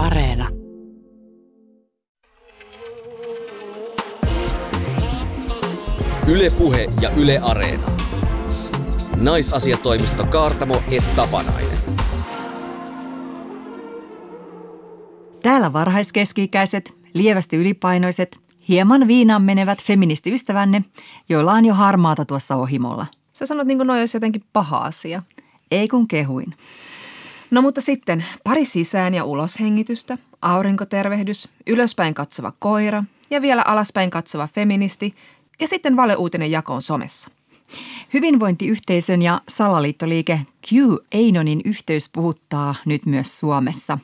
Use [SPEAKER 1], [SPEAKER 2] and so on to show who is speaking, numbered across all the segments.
[SPEAKER 1] Areena.
[SPEAKER 2] Ylepuhe ja Yle Areena. Naisasiatoimisto Kaartamo et Tapanainen.
[SPEAKER 3] Täällä varhaiskeski-ikäiset, lievästi ylipainoiset, hieman viinaan menevät feministiystävänne, joilla on jo harmaata tuossa ohimolla.
[SPEAKER 4] Sä sanot niin kuin noi olisi jotenkin paha asia.
[SPEAKER 3] Ei kun kehuin.
[SPEAKER 4] No mutta sitten pari sisään- ja uloshengitystä, aurinkotervehdys, ylöspäin katsova koira ja vielä alaspäin katsova feministi ja sitten valeuutinen jakoon somessa.
[SPEAKER 3] Hyvinvointiyhteisön ja salaliittoliike Q Einonin yhteys puhuttaa nyt myös Suomessa.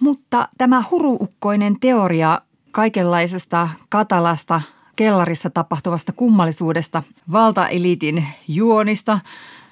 [SPEAKER 3] Mutta tämä huruukkoinen teoria kaikenlaisesta katalasta kellarissa tapahtuvasta kummallisuudesta, valtaeliitin juonista,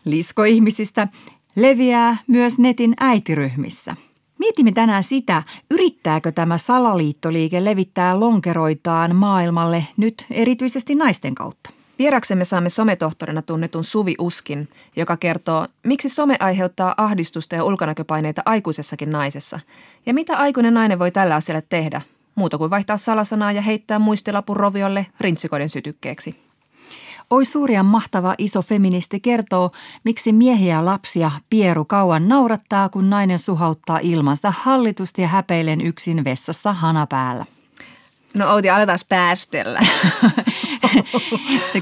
[SPEAKER 3] liskoihmisistä leviää myös netin äitiryhmissä. Mietimme tänään sitä, yrittääkö tämä salaliittoliike levittää lonkeroitaan maailmalle nyt erityisesti naisten kautta.
[SPEAKER 4] Vieraksemme saamme sometohtorina tunnetun Suvi Uskin, joka kertoo, miksi some aiheuttaa ahdistusta ja ulkonäköpaineita aikuisessakin naisessa. Ja mitä aikuinen nainen voi tällä asialle tehdä, muuta kuin vaihtaa salasanaa ja heittää muistilapun roviolle rintsikoiden sytykkeeksi.
[SPEAKER 3] Oi suuria mahtava iso feministi kertoo, miksi miehiä ja lapsia pieru kauan naurattaa, kun nainen suhauttaa ilmansa hallitusti ja häpeilen yksin vessassa hana päällä.
[SPEAKER 4] No Outi, aletaan päästellä.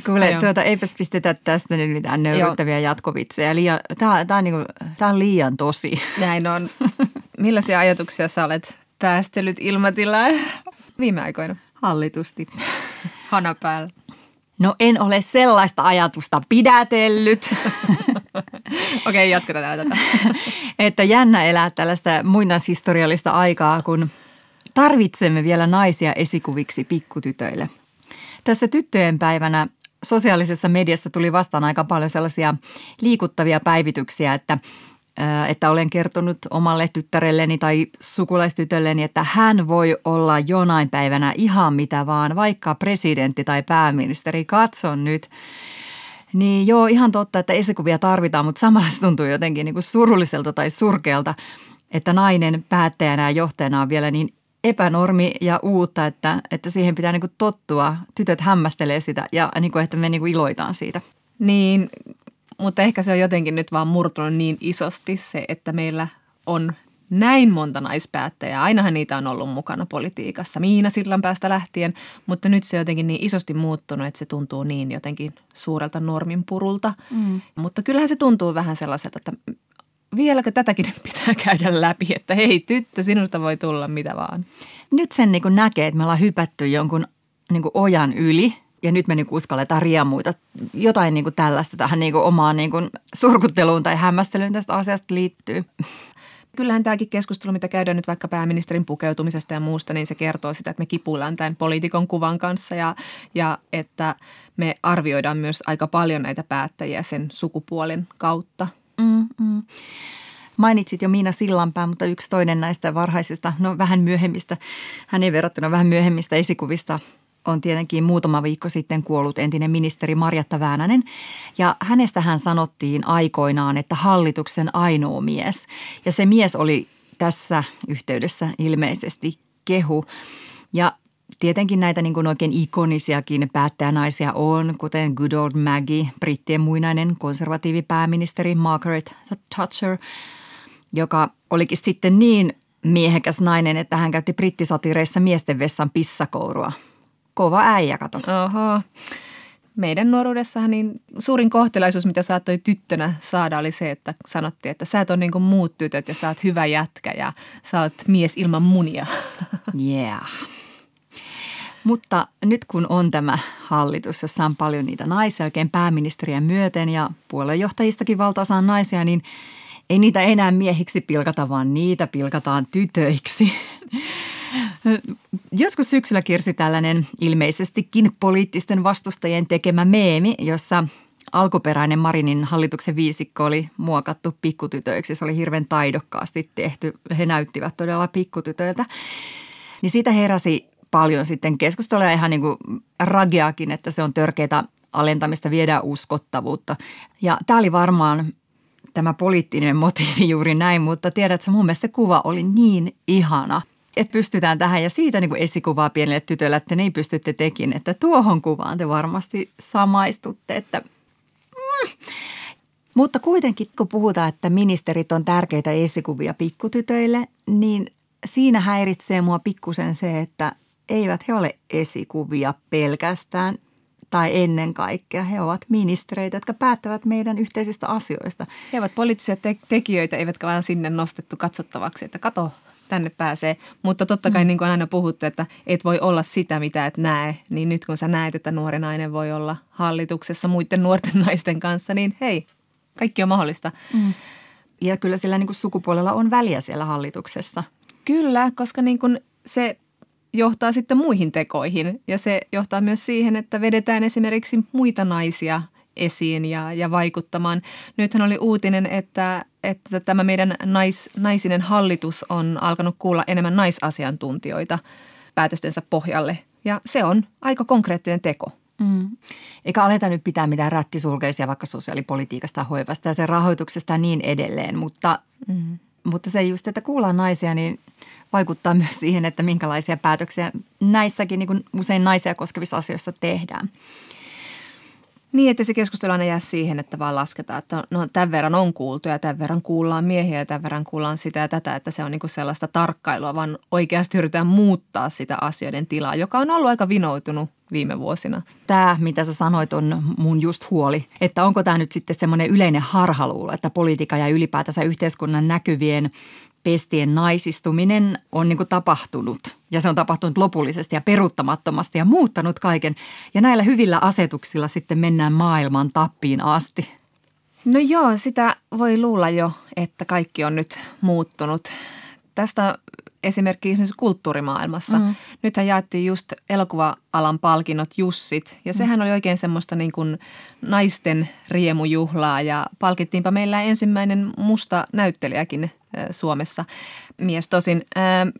[SPEAKER 3] Kuule, tuota, eipäs pistetä tästä nyt mitään nöyryttäviä jatkovitsejä. Liian, tää, tää, on niinku, tää on liian tosi.
[SPEAKER 4] Näin on. Millaisia ajatuksia sä olet päästellyt ilmatilaan viime aikoina?
[SPEAKER 3] Hallitusti.
[SPEAKER 4] Hana päällä.
[SPEAKER 3] No en ole sellaista ajatusta pidätellyt.
[SPEAKER 4] Okei, okay, jatketaan tätä.
[SPEAKER 3] että jännä elää tällaista muinaishistoriallista aikaa, kun tarvitsemme vielä naisia esikuviksi pikkutytöille. Tässä tyttöjen päivänä sosiaalisessa mediassa tuli vastaan aika paljon sellaisia liikuttavia päivityksiä, että että olen kertonut omalle tyttärelleni tai sukulaistytölleni, että hän voi olla jonain päivänä ihan mitä vaan, vaikka presidentti tai pääministeri. Katson nyt. Niin joo, ihan totta, että esikuvia tarvitaan, mutta samalla se tuntuu jotenkin niin kuin surulliselta tai surkealta, että nainen päättäjänä ja johtajana on vielä niin epänormi ja uutta, että, että siihen pitää niin kuin tottua. Tytöt hämmästelee sitä ja niin kuin, että me niin kuin iloitaan siitä.
[SPEAKER 4] Niin, mutta ehkä se on jotenkin nyt vaan murtunut niin isosti se, että meillä on näin monta naispäättäjää. Ainahan niitä on ollut mukana politiikassa Miina sillan päästä lähtien, mutta nyt se on jotenkin niin isosti muuttunut, että se tuntuu niin jotenkin suurelta norminpurulta. Mm. Mutta kyllähän se tuntuu vähän sellaiselta, että vieläkö tätäkin pitää käydä läpi, että hei tyttö, sinusta voi tulla mitä vaan.
[SPEAKER 3] Nyt sen niin näkee, että me ollaan hypätty jonkun niin ojan yli ja nyt me niin uskalletaan riemuita. Jotain niin kuin tällaista tähän niin kuin omaan niin kuin surkutteluun tai hämmästelyyn tästä asiasta liittyy.
[SPEAKER 4] Kyllähän tämäkin keskustelu, mitä käydään nyt vaikka pääministerin pukeutumisesta ja muusta, niin se kertoo sitä, että me kipuillaan tämän poliitikon kuvan kanssa ja, ja että me arvioidaan myös aika paljon näitä päättäjiä sen sukupuolen kautta. Mm, mm.
[SPEAKER 3] Mainitsit jo Miina Sillanpää, mutta yksi toinen näistä varhaisista, no vähän myöhemmistä, hänen verrattuna vähän myöhemmistä esikuvista on tietenkin muutama viikko sitten kuollut entinen ministeri Marjatta Väänänen. Ja hänestä hän sanottiin aikoinaan, että hallituksen ainoa mies. Ja se mies oli tässä yhteydessä ilmeisesti kehu. Ja tietenkin näitä niin kuin oikein ikonisiakin päättäjänaisia on, kuten Good Old Maggie, brittien muinainen konservatiivipääministeri Margaret Thatcher, joka olikin sitten niin miehekäs nainen, että hän käytti brittisatireissa miesten vessan pissakourua – kova äijä, kato.
[SPEAKER 4] Oho. Meidän nuoruudessahan niin suurin kohtelaisuus, mitä saattoi tyttönä saada, oli se, että sanottiin, että sä et ole niin kuin muut tytöt ja sä oot hyvä jätkä ja sä oot mies ilman munia.
[SPEAKER 3] Yeah. Mutta nyt kun on tämä hallitus, jossa on paljon niitä naisia, oikein pääministeriä myöten ja puoluejohtajistakin valtaosa on naisia, niin ei niitä enää miehiksi pilkata, vaan niitä pilkataan tytöiksi. Joskus syksyllä kirsi tällainen ilmeisestikin poliittisten vastustajien tekemä meemi, jossa alkuperäinen Marinin hallituksen viisikko oli muokattu pikkutytöiksi. Se oli hirveän taidokkaasti tehty. He näyttivät todella pikkutytöiltä. Niin siitä heräsi paljon sitten keskustelua ihan niin kuin rageakin, että se on törkeitä alentamista, viedään uskottavuutta. Ja tämä oli varmaan tämä poliittinen motiivi juuri näin, mutta tiedätkö, mun mielestä se kuva oli niin ihana, että pystytään tähän ja siitä niin kuin esikuvaa pienelle tytölle, että ei pystytte tekin, että tuohon kuvaan te varmasti samaistutte, että mm. Mutta kuitenkin, kun puhutaan, että ministerit on tärkeitä esikuvia pikkutytöille, niin siinä häiritsee mua pikkusen se, että eivät he ole esikuvia pelkästään tai ennen kaikkea. He ovat ministereitä, jotka päättävät meidän yhteisistä asioista.
[SPEAKER 4] He ovat poliittisia te- tekijöitä, eivätkä vain sinne nostettu katsottavaksi, että kato, tänne pääsee. Mutta totta kai mm. niin kuin on aina puhuttu, että et voi olla sitä, mitä et näe. Niin nyt kun sä näet, että nuori nainen voi olla hallituksessa muiden nuorten naisten kanssa, niin hei, kaikki on mahdollista. Mm.
[SPEAKER 3] Ja kyllä sillä niin kuin sukupuolella on väliä siellä hallituksessa.
[SPEAKER 4] Kyllä, koska niin kuin se johtaa sitten muihin tekoihin ja se johtaa myös siihen, että vedetään esimerkiksi muita naisia esiin ja, ja vaikuttamaan. Nythän oli uutinen, että, että tämä meidän nais, naisinen hallitus on alkanut kuulla enemmän naisasiantuntijoita päätöstensä pohjalle ja se on aika konkreettinen teko. Mm.
[SPEAKER 3] Eikä aleta nyt pitää mitään rättisulkeisia vaikka sosiaalipolitiikasta, hoivasta ja sen rahoituksesta ja niin edelleen, mutta, mm. mutta se just, että kuullaan naisia, niin vaikuttaa myös siihen, että minkälaisia päätöksiä näissäkin niin kuin usein naisia koskevissa asioissa tehdään.
[SPEAKER 4] Niin, että se keskustelu aina jää siihen, että vaan lasketaan, että no tämän verran on kuultu ja tämän verran kuullaan miehiä ja tämän verran kuullaan sitä ja tätä, että se on niin kuin sellaista tarkkailua, vaan oikeasti yritetään muuttaa sitä asioiden tilaa, joka on ollut aika vinoutunut viime vuosina.
[SPEAKER 3] Tämä, mitä sä sanoit, on mun just huoli, että onko tämä nyt sitten semmoinen yleinen harhaluulo, että politiikka ja ylipäätänsä yhteiskunnan näkyvien pestien naisistuminen on niin tapahtunut ja se on tapahtunut lopullisesti ja peruuttamattomasti ja muuttanut kaiken. Ja näillä hyvillä asetuksilla sitten mennään maailman tappiin asti.
[SPEAKER 4] No joo, sitä voi luulla jo, että kaikki on nyt muuttunut. Tästä esimerkki esimerkiksi kulttuurimaailmassa. Mm. Nythän jaettiin just elokuva-alan palkinnot Jussit ja sehän mm. oli oikein semmoista niin kuin naisten riemujuhlaa ja palkittiinpa meillä ensimmäinen musta näyttelijäkin Suomessa. Mies tosin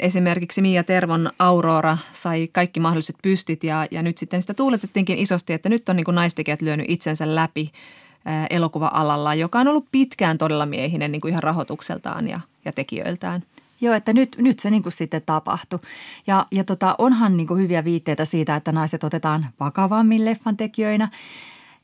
[SPEAKER 4] esimerkiksi Mia Tervon Aurora sai kaikki mahdolliset pystit ja, ja nyt sitten sitä tuuletettiinkin isosti, että nyt on niin kuin naistekijät lyönyt itsensä läpi elokuva-alalla, joka on ollut pitkään todella miehinen niin kuin ihan rahoitukseltaan ja, ja tekijöiltään.
[SPEAKER 3] Joo, että nyt, nyt se niin kuin sitten tapahtui. Ja, ja tota, onhan niin kuin hyviä viitteitä siitä, että naiset otetaan vakavammin leffan tekijöinä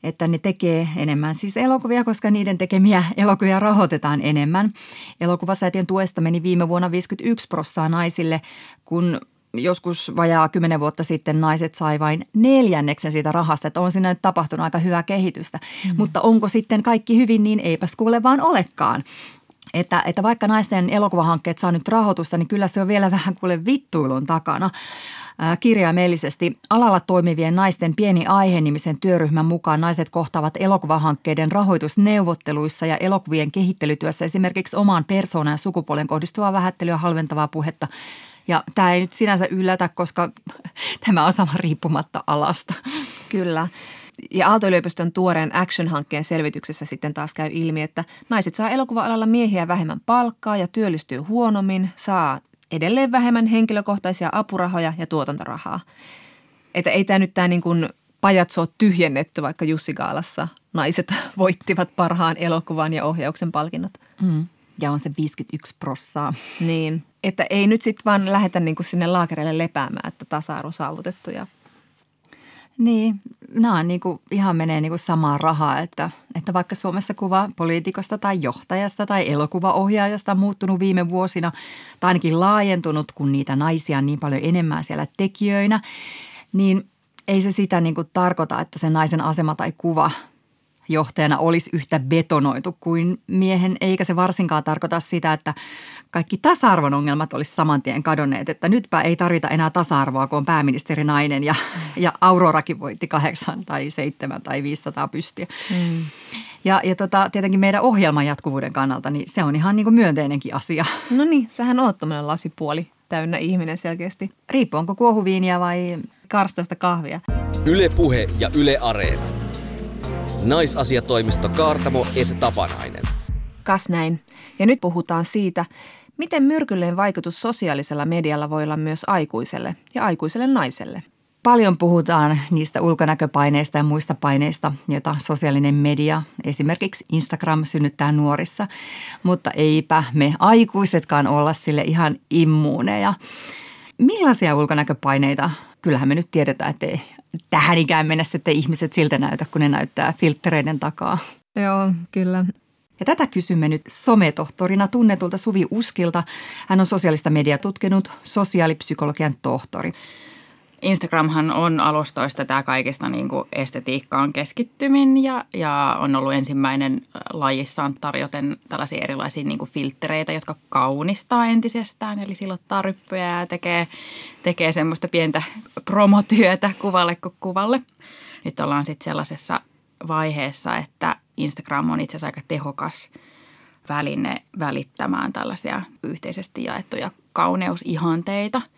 [SPEAKER 3] että ne tekee enemmän siis elokuvia, koska niiden tekemiä elokuvia rahoitetaan enemmän. Elokuvasäätiön tuesta meni viime vuonna 51 prossaa naisille, kun joskus vajaa kymmenen vuotta sitten naiset sai vain neljänneksen siitä rahasta, että on siinä nyt tapahtunut aika hyvää kehitystä. Mm. Mutta onko sitten kaikki hyvin, niin eipäs kuule vaan olekaan. Että, että vaikka naisten elokuvahankkeet saa nyt rahoitusta, niin kyllä se on vielä vähän kuule vittuilun takana. Kirjaimellisesti alalla toimivien naisten pieni aihe-nimisen työryhmän mukaan naiset kohtaavat elokuvahankkeiden rahoitusneuvotteluissa ja elokuvien kehittelytyössä esimerkiksi omaan persoonan ja sukupuolen kohdistuvaa vähättelyä halventavaa puhetta. Ja tämä ei nyt sinänsä yllätä, koska tämä on sama riippumatta alasta.
[SPEAKER 4] Kyllä. Ja Aalto-yliopiston tuoreen Action-hankkeen selvityksessä sitten taas käy ilmi, että naiset saa elokuva-alalla miehiä vähemmän palkkaa ja työllistyy huonommin, saa edelleen vähemmän henkilökohtaisia apurahoja ja tuotantorahaa. Että ei tämä nyt tämä niin kuin pajatso tyhjennetty, vaikka Jussi Gaalassa naiset voittivat parhaan elokuvan ja ohjauksen palkinnot. Mm.
[SPEAKER 3] Ja on se 51 prossaa.
[SPEAKER 4] Niin, että ei nyt sitten vaan lähetä niin kuin sinne laakereille lepäämään, että tasa-arvo saavutettu ja
[SPEAKER 3] niin, nämä niin kuin, ihan menee niin kuin samaa rahaa, että, että vaikka Suomessa kuva poliitikosta tai johtajasta tai elokuvaohjaajasta on muuttunut viime vuosina tai ainakin laajentunut, kun niitä naisia on niin paljon enemmän siellä tekijöinä, niin ei se sitä niin kuin tarkoita, että se naisen asema tai kuva johtajana olisi yhtä betonoitu kuin miehen, eikä se varsinkaan tarkoita sitä, että kaikki tasa-arvon ongelmat olisi saman tien kadonneet. Että nytpä ei tarvita enää tasa-arvoa, kun on pääministeri nainen ja, ja Aurorakin voitti kahdeksan tai seitsemän tai 500 pystiä. Mm. Ja, ja tota, tietenkin meidän ohjelman jatkuvuuden kannalta, niin se on ihan niin kuin myönteinenkin asia.
[SPEAKER 4] No niin, sähän oot tämmöinen lasipuoli täynnä ihminen selkeästi.
[SPEAKER 3] Riippuu, onko kuohuviiniä vai
[SPEAKER 4] karstasta kahvia.
[SPEAKER 2] Yle Puhe ja Yle Areena. Naisasiatoimisto Kaartamo et Tapanainen.
[SPEAKER 4] Kas näin. Ja nyt puhutaan siitä, miten myrkyllinen vaikutus sosiaalisella medialla voi olla myös aikuiselle ja aikuiselle naiselle.
[SPEAKER 3] Paljon puhutaan niistä ulkonäköpaineista ja muista paineista, joita sosiaalinen media, esimerkiksi Instagram, synnyttää nuorissa. Mutta eipä me aikuisetkaan olla sille ihan immuuneja. Millaisia ulkonäköpaineita? Kyllähän me nyt tiedetään, että ei tähän ikään mennessä, että ihmiset siltä näytä, kun ne näyttää filtreiden takaa.
[SPEAKER 4] Joo, kyllä.
[SPEAKER 3] Ja tätä kysymme nyt sometohtorina tunnetulta Suvi Uskilta. Hän on sosiaalista mediaa tutkinut, sosiaalipsykologian tohtori.
[SPEAKER 1] Instagramhan on alustoista tämä kaikista niin kuin estetiikkaan keskittymin ja, ja on ollut ensimmäinen lajissaan tarjoten tällaisia erilaisia niin kuin filtreitä, jotka kaunistaa entisestään. Eli silottaa ryppyjä ja tekee, tekee semmoista pientä promotyötä kuvalle kuin kuvalle. Nyt ollaan sitten sellaisessa vaiheessa, että Instagram on itse asiassa aika tehokas väline välittämään tällaisia yhteisesti jaettuja kauneusihanteita –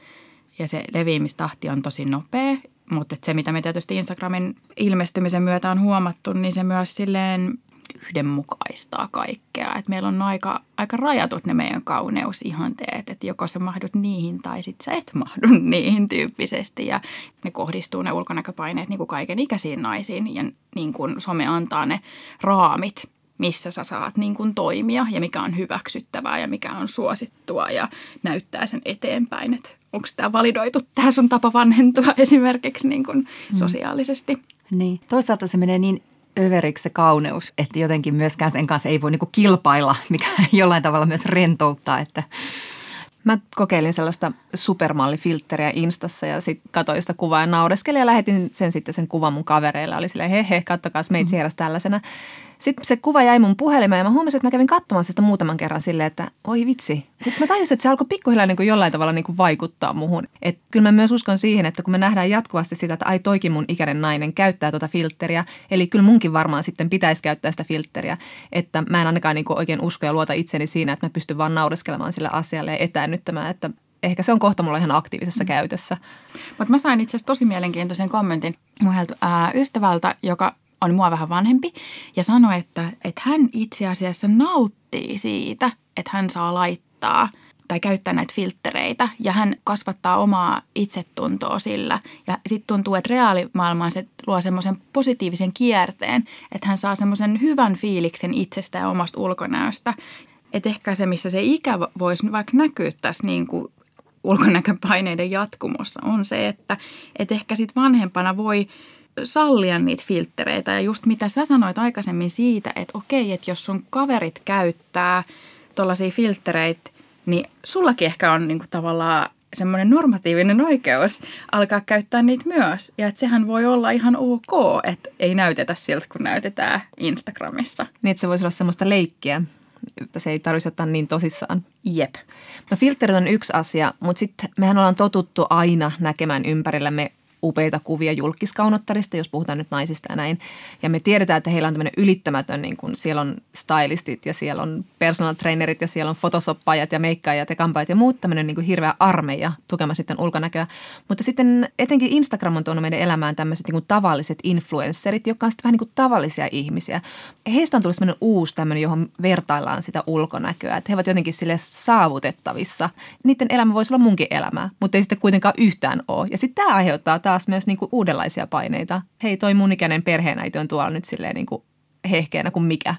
[SPEAKER 1] ja se leviämistahti on tosi nopea. Mutta se, mitä me tietysti Instagramin ilmestymisen myötä on huomattu, niin se myös silleen yhdenmukaistaa kaikkea. Et meillä on aika, aika rajatut ne meidän kauneusihanteet, että joko sä mahdut niihin tai sitten sä et mahdu niihin tyyppisesti. Ja ne kohdistuu ne ulkonäköpaineet niin kuin kaiken ikäisiin naisiin ja niin kuin some antaa ne raamit missä sä saat niin kuin toimia ja mikä on hyväksyttävää ja mikä on suosittua ja näyttää sen eteenpäin, että onko tämä validoitu, tämä sun tapa vanhentua esimerkiksi niin kuin mm. sosiaalisesti.
[SPEAKER 3] Niin. Toisaalta se menee niin överiksi se kauneus, että jotenkin myöskään sen kanssa ei voi niinku kilpailla, mikä jollain tavalla myös rentouttaa, että
[SPEAKER 4] Mä kokeilin sellaista supermallifiltteriä Instassa ja sitten katsoin sitä kuvaa ja naureskelin ja lähetin sen sitten sen kuvan mun kavereille. Oli silleen, he he, kattokaa meitä mm. tällaisena. Sitten se kuva jäi mun puhelimeen ja mä huomasin, että mä kävin katsomaan sitä muutaman kerran silleen, että oi vitsi. Sitten mä tajusin, että se alkoi pikkuhiljaa niin kuin jollain tavalla niin kuin vaikuttaa muhun. Et kyllä mä myös uskon siihen, että kun me nähdään jatkuvasti sitä, että ai toikin mun ikäinen nainen käyttää tuota filtteriä, eli kyllä munkin varmaan sitten pitäisi käyttää sitä filtteriä, että mä en ainakaan niin kuin oikein usko ja luota itseni siinä, että mä pystyn vaan naureskelemaan sille asialle ja etäännyttämään, että ehkä se on kohta mulla ihan aktiivisessa mm. käytössä.
[SPEAKER 1] Mutta mä sain itse asiassa tosi mielenkiintoisen kommentin mun ystävältä, joka on mua vähän vanhempi ja sanoi, että, että hän itse asiassa nauttii siitä, että hän saa laittaa tai käyttää näitä filtreitä ja hän kasvattaa omaa itsetuntoa sillä. Ja sitten tuntuu, että reaalimaailmaan se luo semmoisen positiivisen kierteen, että hän saa semmoisen hyvän fiiliksen itsestä ja omasta ulkonäöstä. Että ehkä se, missä se ikä voisi vaikka näkyä tässä niin kuin ulkonäköpaineiden jatkumossa, on se, että, että ehkä sitten vanhempana voi – sallia niitä filtreitä. Ja just mitä sä sanoit aikaisemmin siitä, että okei, että jos sun kaverit käyttää tuollaisia filtreitä, niin sullakin ehkä on niinku tavallaan semmoinen normatiivinen oikeus alkaa käyttää niitä myös. Ja että sehän voi olla ihan ok, että ei näytetä siltä, kun näytetään Instagramissa.
[SPEAKER 4] Niin, että se voisi olla semmoista leikkiä, että se ei tarvitsisi ottaa niin tosissaan.
[SPEAKER 1] Jep.
[SPEAKER 4] No filterit on yksi asia, mutta sitten mehän ollaan totuttu aina näkemään ympärillämme upeita kuvia julkiskaunottarista, jos puhutaan nyt naisista ja näin. Ja me tiedetään, että heillä on tämmöinen ylittämätön, niin kun siellä on stylistit ja siellä on personal trainerit ja siellä on fotosoppaajat ja meikkaajat ja kampaajat ja muut tämmöinen niin kuin hirveä armeija tukema sitten ulkonäköä. Mutta sitten etenkin Instagram on tuonut meidän elämään tämmöiset niin kuin tavalliset influencerit, jotka on sitten vähän niin kuin tavallisia ihmisiä. Heistä on tullut semmoinen uusi tämmöinen, johon vertaillaan sitä ulkonäköä. Että he ovat jotenkin sille saavutettavissa. Niiden elämä voisi olla munkin elämää, mutta ei sitten kuitenkaan yhtään ole. Ja sitten tämä aiheuttaa taas myös niin kuin uudenlaisia paineita. Hei, toi mun ikäinen perheenäiti on tuolla nyt silleen niin kuin hehkeänä kuin mikä.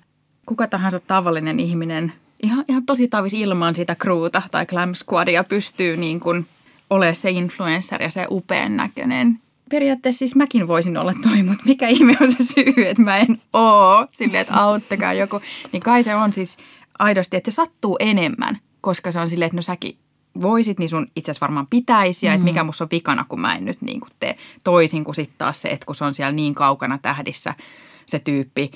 [SPEAKER 1] Kuka tahansa tavallinen ihminen ihan, ihan tosi tavis ilman sitä kruuta tai glam squadia pystyy niin kuin olemaan se influencer ja se upean näköinen. Periaatteessa siis mäkin voisin olla toi, mutta mikä ihme on se syy, että mä en oo silleen, että auttakaa joku. Niin kai se on siis aidosti, että se sattuu enemmän, koska se on silleen, että no säkin voisit, niin sun itse asiassa varmaan pitäisi. Ja mm. että mikä musta on vikana, kun mä en nyt niin kuin tee toisin kuin sitten taas se, että kun se on siellä niin kaukana tähdissä se tyyppi,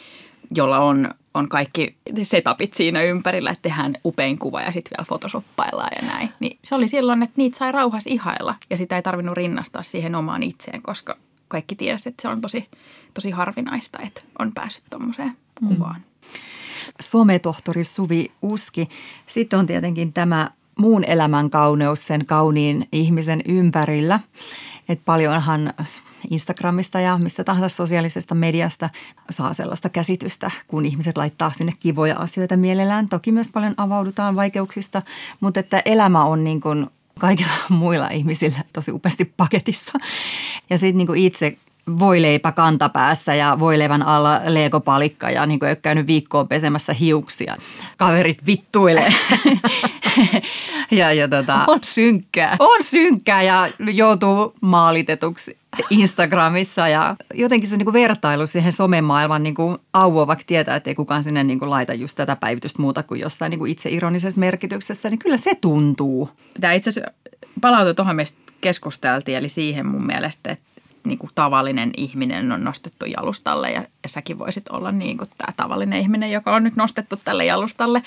[SPEAKER 1] jolla on, on kaikki setupit siinä ympärillä, että tehdään upein kuva ja sitten vielä photoshoppaillaan ja näin. Niin se oli silloin, että niitä sai rauhassa ihailla ja sitä ei tarvinnut rinnastaa siihen omaan itseen, koska kaikki tiesi, että se on tosi, tosi harvinaista, että on päässyt tuommoiseen mm. kuvaan.
[SPEAKER 3] Sometohtori Suvi Uski. Sitten on tietenkin tämä muun elämän kauneus sen kauniin ihmisen ympärillä. Et paljonhan Instagramista ja mistä tahansa sosiaalisesta mediasta saa sellaista käsitystä, kun ihmiset laittaa sinne kivoja asioita mielellään. Toki myös paljon avaudutaan vaikeuksista, mutta että elämä on niin kuin kaikilla muilla ihmisillä tosi upeasti paketissa. Ja sitten niin itse voileipä kantapäässä ja voileivän alla legopalikka ja niin kuin ei ole käynyt viikkoon pesemässä hiuksia. Kaverit vittuilee.
[SPEAKER 4] ja, ja tota, on synkkää.
[SPEAKER 3] On synkkää ja joutuu maalitetuksi Instagramissa ja jotenkin se niin kuin vertailu siihen somemaailman niin kuin auo, vaikka tietää, että ei kukaan sinne niin kuin laita just tätä päivitystä muuta kuin jossain niin kuin itse ironisessa merkityksessä, niin kyllä se tuntuu.
[SPEAKER 1] Tämä itse asiassa palautui tuohon, mistä keskusteltiin, eli siihen mun mielestä, että niin kuin tavallinen ihminen on nostettu jalustalle ja, ja säkin voisit olla niin kuin tämä tavallinen ihminen, joka on nyt nostettu tälle jalustalle.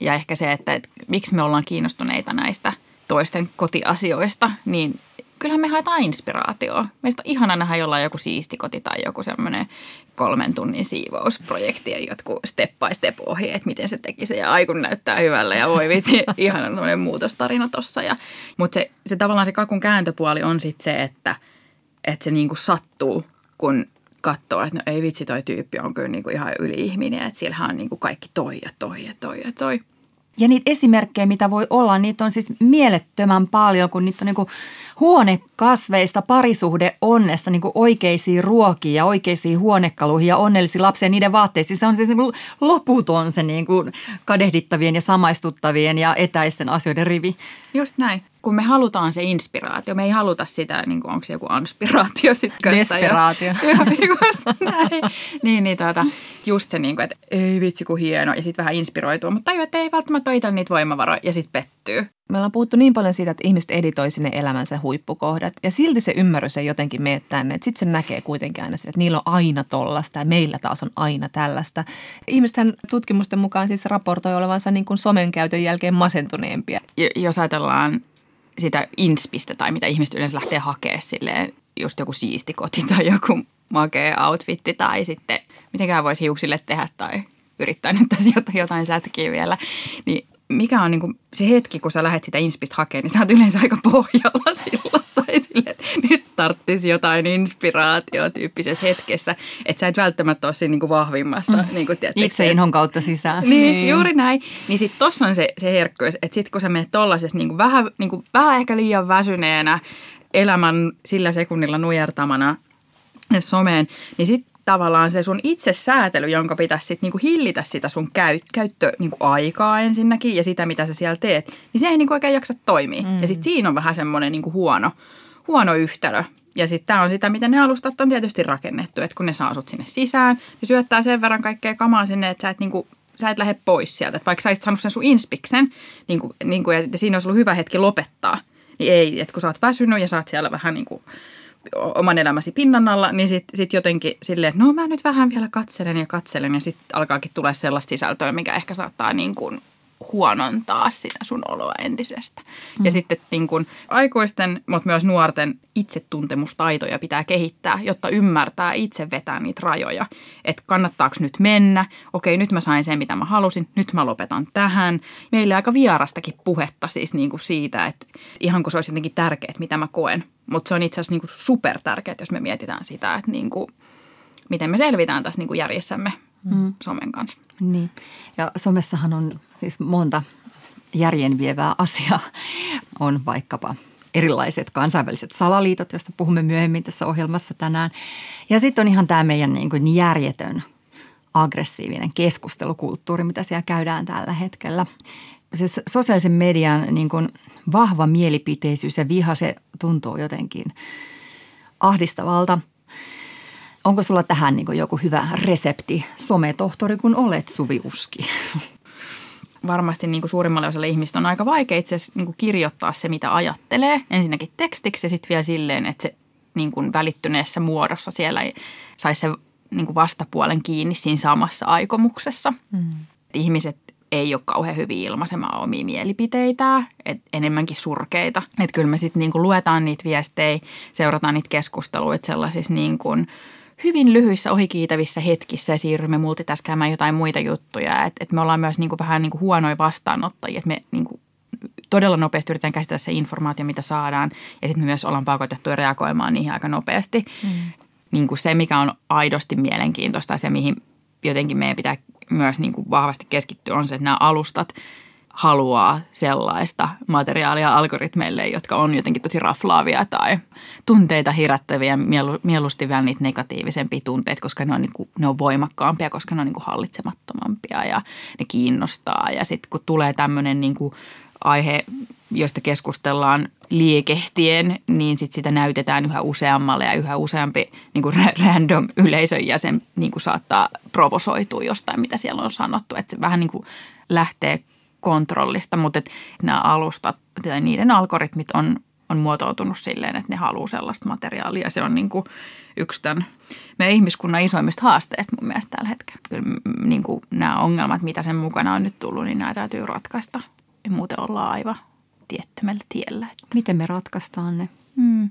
[SPEAKER 1] Ja ehkä se, että, että miksi me ollaan kiinnostuneita näistä toisten kotiasioista, niin kyllähän me haetaan inspiraatioa. Meistä on ihana nähdä jollain joku siisti koti tai joku semmoinen kolmen tunnin siivousprojekti ja jotkut step by step ohjeet, miten se teki se ja aikun näyttää hyvälle ja voi vitsi, ihana muutostarina tossa. Ja, mutta se, se tavallaan se kakun kääntöpuoli on sitten se, että – että se niinku sattuu, kun katsoo, että no ei vitsi, toi tyyppi on kyllä niinku ihan yli-ihminen, että siellähän on niinku kaikki toi ja toi ja toi ja toi.
[SPEAKER 3] Ja niitä esimerkkejä, mitä voi olla, niitä on siis mielettömän paljon, kun niitä on niin huonekasveista, parisuhde onnesta, niin oikeisiin ruokiin ja oikeisiin huonekaluihin ja onnellisiin lapsia ja niiden vaatteisiin. Se on siis niin loputon se niin kuin kadehdittavien ja samaistuttavien ja etäisten asioiden rivi.
[SPEAKER 1] Just näin kun me halutaan se inspiraatio, me ei haluta sitä, niin kuin, onko se joku inspiraatio sitten.
[SPEAKER 3] Desperaatio.
[SPEAKER 1] näin. niin, niin tuota, just se, niin kuin, että ei vitsi kun hieno, ja sitten vähän inspiroituu, mutta tajuu, että ei välttämättä ole niitä voimavaroja, ja sitten pettyy.
[SPEAKER 4] Me ollaan puhuttu niin paljon siitä, että ihmiset editoi sinne elämänsä huippukohdat, ja silti se ymmärrys ei jotenkin mene tänne. Sitten se näkee kuitenkin aina että niillä on aina tollasta, ja meillä taas on aina tällaista. Ihmisten tutkimusten mukaan siis raportoi olevansa niin kuin somen käytön jälkeen masentuneempia.
[SPEAKER 1] Jos ajatellaan sitä inspistä tai mitä ihmiset yleensä lähtee hakemaan silleen, just joku siisti koti tai joku makea outfitti tai sitten mitenkään voisi hiuksille tehdä tai yrittää nyt tässä jotain, jotain sätkiä vielä, niin mikä on niin kuin se hetki, kun sä lähdet sitä inspistä hakemaan, niin sä oot yleensä aika pohjalla silloin. Tai sille, että nyt tarttisi jotain inspiraatiotyyppisessä hetkessä. Että sä et välttämättä ole siinä niin kuin vahvimmassa. Mm. Niin kuin,
[SPEAKER 3] tiedätkö, Itse inhon kautta sisään.
[SPEAKER 1] Niin, niin. juuri näin. Niin sit tossa on se, se herkkyys, että sit kun sä menet tollasessa niin kuin vähän, niin kuin, vähän ehkä liian väsyneenä elämän sillä sekunnilla nujertamana someen, niin sit tavallaan se sun itsesäätely, jonka pitäisi sit niinku hillitä sitä sun käy, käyttö niinku aikaa ensinnäkin ja sitä, mitä sä siellä teet, niin se ei niinku oikein jaksa toimia. Mm. Ja sitten siinä on vähän semmoinen niinku huono, huono yhtälö. Ja sitten tämä on sitä, miten ne alustat on tietysti rakennettu, että kun ne saa sut sinne sisään, ne syöttää sen verran kaikkea kamaa sinne, että sä et niinku sä et lähde pois sieltä. Että vaikka sä olisit saanut sen sun inspiksen, niin kuin, niin kuin, ja siinä olisi ollut hyvä hetki lopettaa, niin ei, että kun sä oot väsynyt ja sä oot siellä vähän niin kuin oman elämäsi pinnan alla, niin sitten sit jotenkin silleen, että no mä nyt vähän vielä katselen ja katselen ja sitten alkaakin tulla sellaista sisältöä, mikä ehkä saattaa niin kuin huonontaa sitä sun oloa entisestä. Mm. Ja sitten niin kuin aikuisten, mutta myös nuorten itsetuntemustaitoja pitää kehittää, jotta ymmärtää itse vetää niitä rajoja. Että kannattaako nyt mennä, okei nyt mä sain sen mitä mä halusin, nyt mä lopetan tähän. Meillä aika vierastakin puhetta siis niin kuin siitä, että ihan kun se olisi jotenkin tärkeää, mitä mä koen. Mutta se on itse asiassa niin kuin super tärkeää, jos me mietitään sitä, että niin kuin, miten me selvitään tässä niin kuin järjessämme mm. somen kanssa.
[SPEAKER 3] Niin. Ja somessahan on siis monta järjenvievää asiaa. On vaikkapa erilaiset kansainväliset salaliitot, joista puhumme myöhemmin tässä ohjelmassa tänään. Ja sitten on ihan tämä meidän niin kuin järjetön aggressiivinen keskustelukulttuuri, mitä siellä käydään tällä hetkellä. Se sosiaalisen median niin kuin vahva mielipiteisyys ja viha, se tuntuu jotenkin ahdistavalta – Onko sulla tähän niin joku hyvä resepti, sometohtori kun olet Suvi Uski?
[SPEAKER 1] Varmasti niin kuin suurimmalle osalle ihmistä on aika vaikea itse asiassa niin kuin kirjoittaa se, mitä ajattelee. Ensinnäkin tekstiksi ja sitten vielä silleen, että se niin kuin välittyneessä muodossa siellä saisi se niin kuin vastapuolen kiinni siinä samassa aikomuksessa. Mm. Ihmiset ei ole kauhean hyvin ilmaisemaan omia mielipiteitä, et enemmänkin surkeita. Että kyllä me sitten niinku luetaan niitä viestejä, seurataan niitä keskusteluita sellaisissa niinku hyvin lyhyissä ohikiitävissä hetkissä ja siirrymme multitaskaamaan jotain muita juttuja. Että et me ollaan myös niinku vähän niinku huonoja vastaanottajia, että me niinku todella nopeasti yritetään käsitellä se informaatio, mitä saadaan. Ja sitten me myös ollaan pakotettu reagoimaan niihin aika nopeasti. Mm. Niin kuin se, mikä on aidosti mielenkiintoista ja se, mihin jotenkin meidän pitää myös niin kuin vahvasti keskittyä, on se, että nämä alustat, haluaa sellaista materiaalia algoritmeille, jotka on jotenkin tosi raflaavia tai tunteita herättäviä, mielu, mieluusti vielä niitä negatiivisempia tunteita, koska ne on, niin kuin, ne on voimakkaampia, koska ne on niin kuin hallitsemattomampia ja ne kiinnostaa. Ja sitten kun tulee tämmöinen niin aihe, josta keskustellaan liikehtien, niin sit sitä näytetään yhä useammalle ja yhä useampi niin kuin random yleisön jäsen niin kuin saattaa provosoitua jostain, mitä siellä on sanottu. Että se vähän niin kuin lähtee kontrollista, mutta että nämä alustat tai niiden algoritmit on, on muotoutunut silleen, että ne haluaa sellaista materiaalia. Se on niin kuin yksi tämän meidän ihmiskunnan isoimmista haasteista mun mielestä tällä hetkellä. Kyllä niin kuin nämä ongelmat, mitä sen mukana on nyt tullut, niin nämä täytyy ratkaista. Ja muuten ollaan aivan tiettymällä tiellä.
[SPEAKER 3] Miten me ratkaistaan ne?
[SPEAKER 1] Hmm.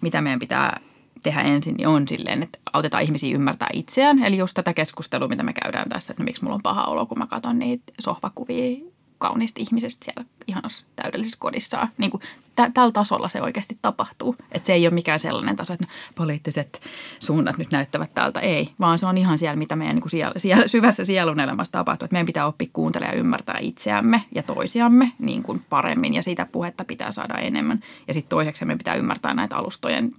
[SPEAKER 1] Mitä meidän pitää tehdä ensin, niin on silleen, että autetaan ihmisiä ymmärtää itseään. Eli just tätä keskustelua, mitä me käydään tässä, että miksi mulla on paha olo, kun mä katson niitä sohvakuvia kauniista ihmisestä siellä ihanassa täydellisessä kodissaan. Niin kuin tä- tällä tasolla se oikeasti tapahtuu. Että se ei ole mikään sellainen taso, että poliittiset suunnat nyt näyttävät tältä. Ei, vaan se on ihan siellä, mitä meidän niin kuin siellä, siellä, syvässä sielun elämässä tapahtuu. Että meidän pitää oppia kuuntelemaan ja ymmärtää itseämme ja toisiamme niin kuin paremmin. Ja sitä puhetta pitää saada enemmän. Ja sitten toiseksi meidän pitää ymmärtää näitä alustojen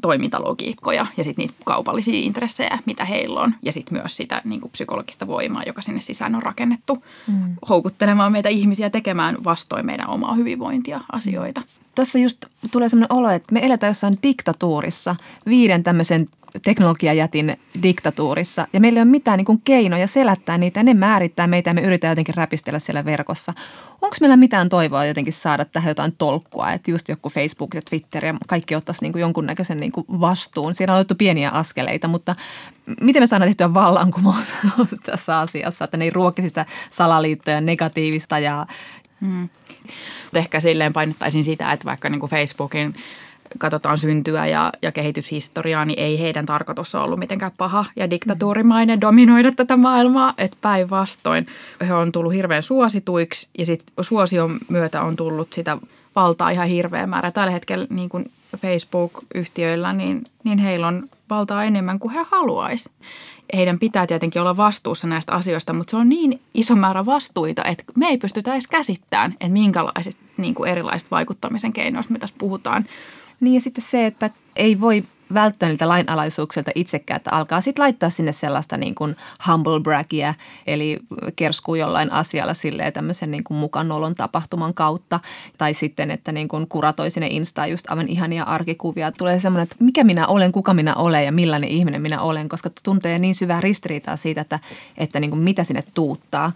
[SPEAKER 1] toimintalogiikkoja ja sitten niitä kaupallisia intressejä, mitä heillä on. Ja sitten myös sitä niin kuin psykologista voimaa, joka sinne sisään on rakennettu mm. houkuttelemaan meitä ihmisiä tekemään vastoin meidän omaa hyvinvointia asioita.
[SPEAKER 4] Tässä just tulee sellainen olo, että me eletään jossain diktatuurissa, viiden tämmöisen teknologiajätin diktatuurissa ja meillä ei ole mitään niin kuin keinoja selättää niitä ja ne määrittää meitä ja me yritetään jotenkin räpistellä siellä verkossa. Onko meillä mitään toivoa jotenkin saada tähän jotain tolkkua, että just joku Facebook ja Twitter ja kaikki ottaisi niin kuin jonkunnäköisen niin kuin vastuun. Siinä on otettu pieniä askeleita, mutta miten me saadaan tehtyä vallankumous tässä asiassa, että ne ei ruokisi sitä salaliittoja negatiivista ja hmm.
[SPEAKER 1] Ehkä silleen painottaisin sitä, että vaikka niin kuin Facebookin katsotaan syntyä ja, ja kehityshistoriaa, niin ei heidän tarkoitus ollut mitenkään paha ja diktatuurimainen dominoida tätä maailmaa, että päinvastoin he on tullut hirveän suosituiksi ja sitten suosion myötä on tullut sitä valtaa ihan hirveä määrä. Tällä hetkellä niin kuin Facebook-yhtiöillä, niin, niin heillä on valtaa enemmän kuin he haluaisi. Heidän pitää tietenkin olla vastuussa näistä asioista, mutta se on niin iso määrä vastuita, että me ei pystytä edes käsittämään, että minkälaisista niin kuin erilaisista vaikuttamisen keinoista me tässä puhutaan.
[SPEAKER 4] Niin ja sitten se, että ei voi välttää niiltä lainalaisuuksilta itsekään, että alkaa sitten laittaa sinne sellaista niin kuin humble bragia, eli kerskuu jollain asialla silleen tämmöisen niin kuin mukanolon tapahtuman kautta. Tai sitten, että niin kuin kuratoi sinne Instaan just aivan ihania arkikuvia. Tulee semmoinen, että mikä minä olen, kuka minä olen ja millainen ihminen minä olen, koska tuntee niin syvää ristiriitaa siitä, että, että niin kuin mitä sinne tuuttaa.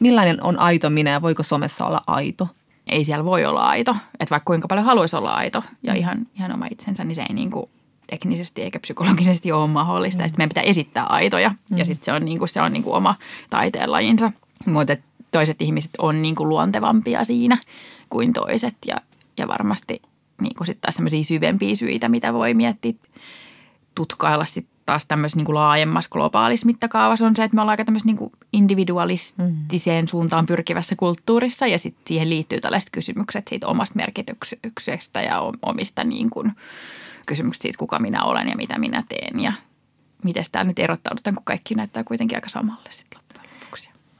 [SPEAKER 4] Millainen on aito minä ja voiko somessa olla aito?
[SPEAKER 1] Ei siellä voi olla aito. Että vaikka kuinka paljon haluaisi olla aito ja ihan, ihan oma itsensä, niin se ei niin kuin teknisesti eikä psykologisesti ole mahdollista. Mm. Ja sitten meidän pitää esittää aitoja mm. ja sitten se on, niin kuin, se on niin kuin oma taiteenlajinsa. Mutta toiset ihmiset on niin kuin luontevampia siinä kuin toiset ja, ja varmasti niin kuin sitten taas sellaisia syvempiä syitä, mitä voi miettiä, tutkailla sitten taas tämmöisessä niin kuin laajemmassa globaalissa mittakaavassa on se, että me ollaan aika tämmöisessä niin kuin individualistiseen suuntaan pyrkivässä kulttuurissa ja sitten siihen liittyy tällaiset kysymykset siitä omasta merkityksestä ja omista niin kuin, kysymykset siitä, kuka minä olen ja mitä minä teen ja miten tämä nyt erottaudutaan, kun kaikki näyttää kuitenkin aika samalle sitten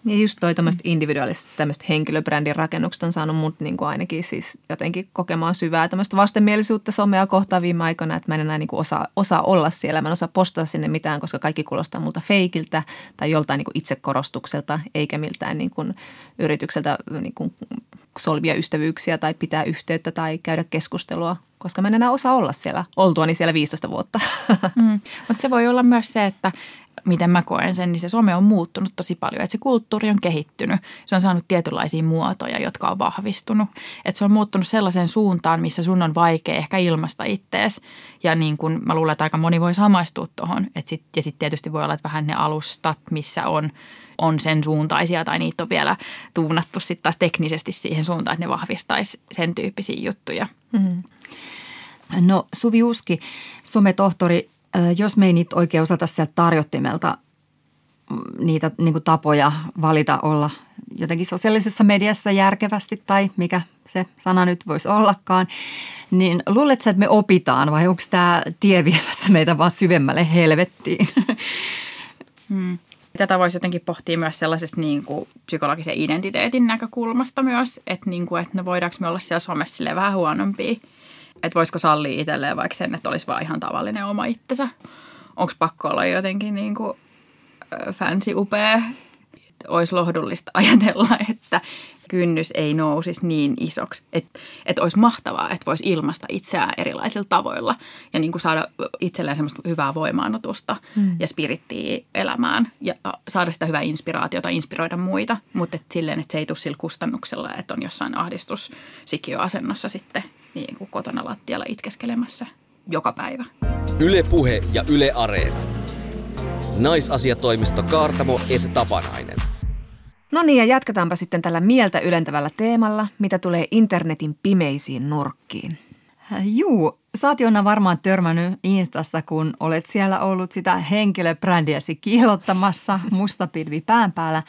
[SPEAKER 4] ja just toi tämmöiset individuaaliset tämmöiset henkilöbrändin rakennukset on saanut mut niin kuin ainakin siis jotenkin kokemaan syvää tämmöistä vastenmielisuutta somea kohtaan viime aikoina, että mä en enää niin kuin osaa, osaa olla siellä. Mä en osaa postata sinne mitään, koska kaikki kuulostaa multa feikiltä tai joltain niin kuin itsekorostukselta eikä miltään niin kuin yritykseltä niin kuin solvia ystävyyksiä tai pitää yhteyttä tai käydä keskustelua, koska mä en enää osaa olla siellä oltuani siellä 15 vuotta.
[SPEAKER 1] Mm, mutta se voi olla myös se, että miten mä koen sen, niin se some on muuttunut tosi paljon. Että se kulttuuri on kehittynyt. Se on saanut tietynlaisia muotoja, jotka on vahvistunut. Että se on muuttunut sellaiseen suuntaan, missä sun on vaikea ehkä ilmasta ittees. Ja niin kuin mä luulen, että aika moni voi samaistua tuohon. Sit, ja sitten tietysti voi olla, että vähän ne alustat, missä on, on sen suuntaisia tai niitä on vielä tuunattu sitten taas teknisesti siihen suuntaan, että ne vahvistaisi sen tyyppisiä juttuja. Mm.
[SPEAKER 3] No Suvi Uski, sometohtori, jos me ei niitä oikein osata sieltä tarjottimelta mm, niitä niin kuin tapoja valita olla jotenkin sosiaalisessa mediassa järkevästi tai mikä se sana nyt voisi ollakaan, niin luuletko että me opitaan vai onko tämä tie viemässä meitä vaan syvemmälle helvettiin?
[SPEAKER 1] Hmm. Tätä voisi jotenkin pohtia myös sellaisesta niin kuin psykologisen identiteetin näkökulmasta myös, että, niin kuin, että no voidaanko me olla siellä somessa vähän huonompia. Että voisiko sallia itselleen vaikka sen, että olisi vaan ihan tavallinen oma itsensä. Onko pakko olla jotenkin niin kuin fancy upea. Olisi lohdullista ajatella, että kynnys ei nousisi niin isoksi, että, että olisi mahtavaa, että voisi ilmaista itseään erilaisilla tavoilla ja niin kuin saada itselleen semmoista hyvää voimaanotusta hmm. ja spirittiä elämään ja saada sitä hyvää inspiraatiota, inspiroida muita, mutta että silleen, että se ei tule sillä kustannuksella, että on jossain ahdistusikioasennossa sitten niin kuin kotona lattialla itkeskelemässä joka päivä.
[SPEAKER 2] Yle Puhe ja Yle Areena. Naisasiatoimisto Kaartamo et Tapanainen.
[SPEAKER 4] No niin, ja jatketaanpa sitten tällä mieltä ylentävällä teemalla, mitä tulee internetin pimeisiin nurkkiin.
[SPEAKER 3] Juu, sä oot Jonna varmaan törmännyt Instassa, kun olet siellä ollut sitä henkilöbrändiäsi kiilottamassa mustapilvi pään päällä.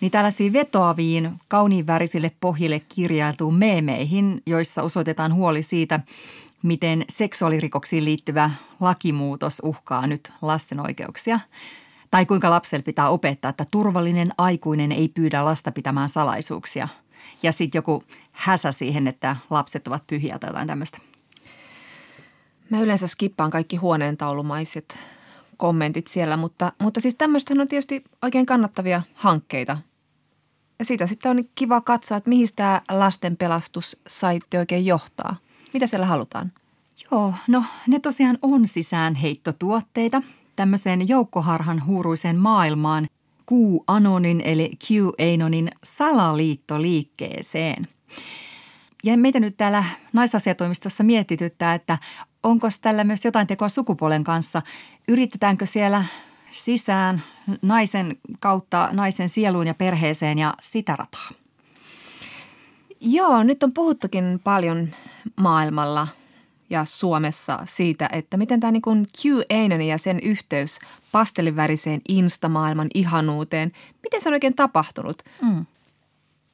[SPEAKER 3] Niin tällaisiin vetoaviin, kauniin värisille pohjille kirjailtuun meemeihin, joissa osoitetaan huoli siitä, miten seksuaalirikoksiin liittyvä lakimuutos uhkaa nyt lasten oikeuksia. Tai kuinka lapselle pitää opettaa, että turvallinen aikuinen ei pyydä lasta pitämään salaisuuksia. Ja sitten joku häsä siihen, että lapset ovat pyhiä tai jotain tämmöistä.
[SPEAKER 4] Mä yleensä skippaan kaikki huoneentaulumaiset kommentit siellä, mutta, mutta siis tämmöistähän on tietysti oikein kannattavia hankkeita. Ja siitä sitten on kiva katsoa, että mihin tämä lasten pelastussaitti oikein johtaa. Mitä siellä halutaan?
[SPEAKER 3] Joo, no ne tosiaan on sisäänheittotuotteita tämmöiseen joukkoharhan huuruiseen maailmaan Q-anonin eli Q-anonin salaliittoliikkeeseen. Ja meitä nyt täällä naisasiatoimistossa mietityttää, että onko tällä myös jotain tekoa sukupuolen kanssa. Yritetäänkö siellä sisään naisen kautta naisen sieluun ja perheeseen ja sitä rataa?
[SPEAKER 4] Joo, nyt on puhuttukin paljon maailmalla ja Suomessa siitä, että miten tämä niin Q-Anon ja sen yhteys pastelliväriseen instamaailman ihanuuteen, miten se on oikein tapahtunut? Mm.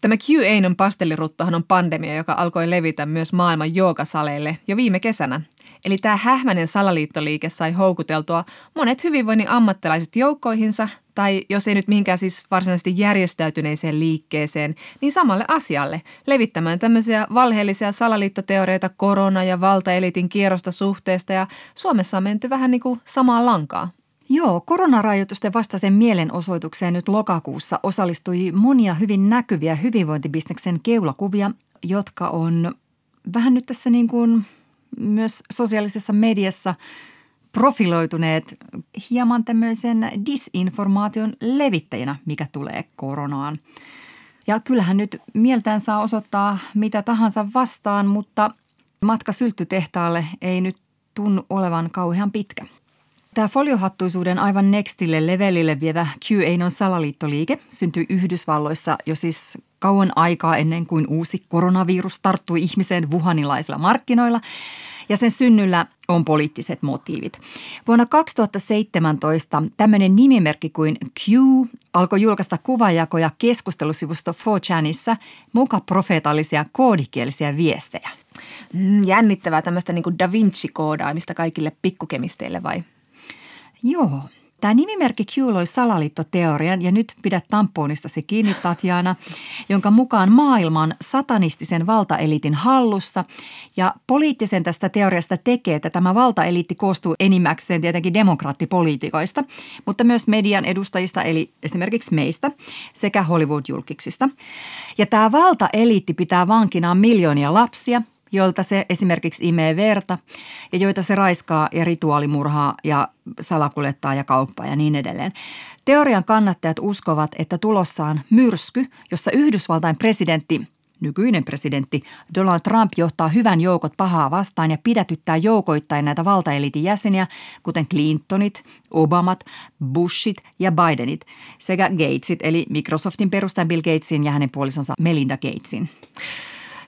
[SPEAKER 4] Tämä Q-Anon pastelliruttohan on pandemia, joka alkoi levitä myös maailman joogasaleille jo viime kesänä. Eli tämä hähmäinen salaliittoliike sai houkuteltua monet hyvinvoinnin ammattilaiset joukkoihinsa, tai jos ei nyt mihinkään siis varsinaisesti järjestäytyneeseen liikkeeseen, niin samalle asialle, levittämään tämmöisiä valheellisia salaliittoteoreita korona- ja valtaelitin kierrosta suhteesta, ja Suomessa on menty vähän niin kuin samaa lankaa.
[SPEAKER 3] Joo, koronarajoitusten vastaisen mielenosoitukseen nyt lokakuussa osallistui monia hyvin näkyviä hyvinvointibisneksen keulakuvia, jotka on vähän nyt tässä niin kuin myös sosiaalisessa mediassa profiloituneet hieman tämmöisen disinformaation levittäjänä, mikä tulee koronaan. Ja kyllähän nyt mieltään saa osoittaa mitä tahansa vastaan, mutta matka sylttytehtaalle ei nyt tunnu olevan kauhean pitkä. Tämä foliohattuisuuden aivan nextille levelille vievä QAnon salaliittoliike syntyi Yhdysvalloissa jo siis kauan aikaa ennen kuin uusi koronavirus tarttui ihmiseen wuhanilaisilla markkinoilla ja sen synnyllä on poliittiset motiivit. Vuonna 2017 tämmöinen nimimerkki kuin Q alkoi julkaista kuvajakoja keskustelusivusto 4chanissa muka profeetallisia koodikielisiä viestejä.
[SPEAKER 4] Mm, jännittävää tämmöistä niin kuin Da Vinci-koodaamista kaikille pikkukemisteille vai?
[SPEAKER 3] Joo. Tämä nimimerkki Q loi salaliittoteorian, ja nyt pidä tamponistasi kiinni Tatjana, jonka mukaan maailman satanistisen valtaeliitin hallussa. Ja poliittisen tästä teoriasta tekee, että tämä valtaeliitti koostuu enimmäkseen tietenkin demokraattipoliitikoista, mutta myös median edustajista, eli esimerkiksi meistä, sekä Hollywood-julkiksista. Ja tämä valtaeliitti pitää vankinaan miljoonia lapsia, joilta se esimerkiksi imee verta ja joita se raiskaa ja rituaalimurhaa ja salakuljettaa ja kauppaa ja niin edelleen. Teorian kannattajat uskovat, että tulossa on myrsky, jossa Yhdysvaltain presidentti nykyinen presidentti Donald Trump johtaa hyvän joukot pahaa vastaan ja pidätyttää joukoittain näitä valtaeliitin jäseniä, kuten Clintonit, Obamat, Bushit ja Bidenit sekä Gatesit, eli Microsoftin perustajan Bill Gatesin ja hänen puolisonsa Melinda Gatesin.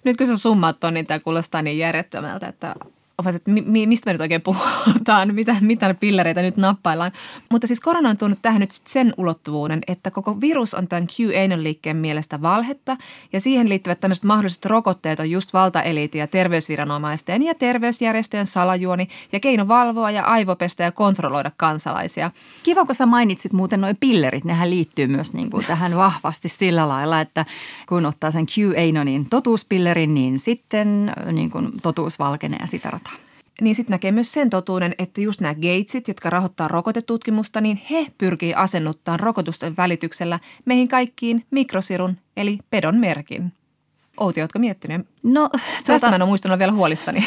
[SPEAKER 4] Nyt kun sä summaat ton, niin tämä kuulostaa niin järjettömältä, että ovat, että mi, mistä me nyt oikein puhutaan, mitä, mitä pillereitä nyt nappaillaan. Mutta siis korona on tuonut tähän nyt sen ulottuvuuden, että koko virus on tämän Q-Anon-liikkeen mielestä valhetta. Ja siihen liittyvät tämmöiset mahdolliset rokotteet on just valtaeliitin ja terveysviranomaisten ja terveysjärjestöjen salajuoni ja keino valvoa ja aivopestä ja kontrolloida kansalaisia.
[SPEAKER 3] Kiva, kun sä mainitsit muuten nuo pillerit, nehän liittyy myös niin kuin tähän vahvasti sillä lailla, että kun ottaa sen Q-Anonin totuuspillerin, niin sitten niin kuin totuus valkenee ja sitä
[SPEAKER 4] niin sitten näkee myös sen totuuden, että just nämä Gatesit, jotka rahoittaa rokotetutkimusta, niin he pyrkii asennuttaa rokotusten välityksellä meihin kaikkiin mikrosirun eli pedon merkin. Outi, ootko miettinyt? No, Tästä tuota, mä en ole muistanut vielä huolissani.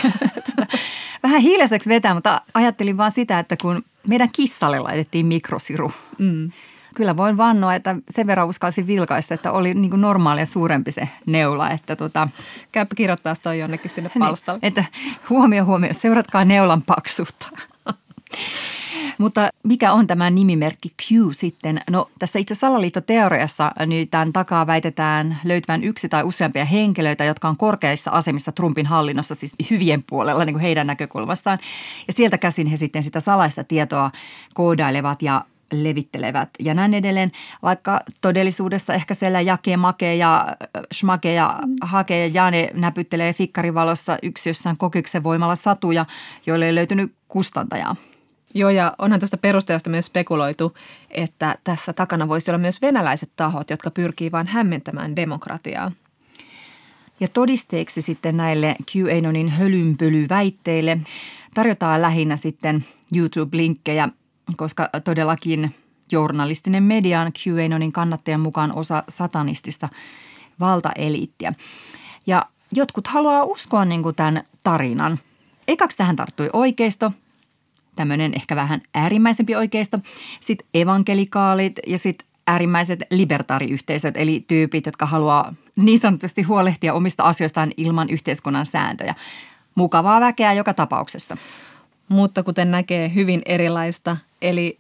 [SPEAKER 3] Vähän hiljaiseksi vetää, mutta ajattelin vaan sitä, että kun meidän kissalle laitettiin mikrosiru, mm kyllä voin vannoa, että sen verran uskalsin vilkaista, että oli niin kuin normaalia suurempi se neula. Että tota,
[SPEAKER 4] Käypä kirjoittaa toi jonnekin sinne niin, palstalle.
[SPEAKER 3] Niin, että huomio, huomio, seuratkaa neulan paksuutta. Mutta mikä on tämä nimimerkki Q sitten? No tässä itse salaliittoteoriassa niin tämän takaa väitetään löytyvän yksi tai useampia henkilöitä, jotka on korkeissa asemissa Trumpin hallinnossa, siis hyvien puolella niin kuin heidän näkökulmastaan. Ja sieltä käsin he sitten sitä salaista tietoa koodailevat ja levittelevät ja näin edelleen. Vaikka todellisuudessa ehkä siellä Jake, Make ja Schmake ja Hake ja Jane näpyttelee fikkarivalossa jossain kokyksen voimalla satuja, joille ei löytynyt kustantajaa.
[SPEAKER 4] Joo, ja onhan tuosta perusteesta myös spekuloitu, että tässä takana voisi olla myös venäläiset tahot, jotka pyrkii vain hämmentämään demokratiaa.
[SPEAKER 3] Ja todisteeksi sitten näille QAnonin hölynpölyväitteille tarjotaan lähinnä sitten YouTube-linkkejä koska todellakin journalistinen media on QAnonin kannattajan mukaan osa satanistista valtaeliittiä. Ja jotkut haluaa uskoa niin kuin tämän tarinan. Ekaksi tähän tarttui oikeisto, tämmöinen ehkä vähän äärimmäisempi oikeisto, sitten evankelikaalit ja sitten äärimmäiset libertaariyhteisöt, eli tyypit, jotka haluaa niin sanotusti huolehtia omista asioistaan ilman yhteiskunnan sääntöjä. Mukavaa väkeä joka tapauksessa
[SPEAKER 4] mutta kuten näkee hyvin erilaista. Eli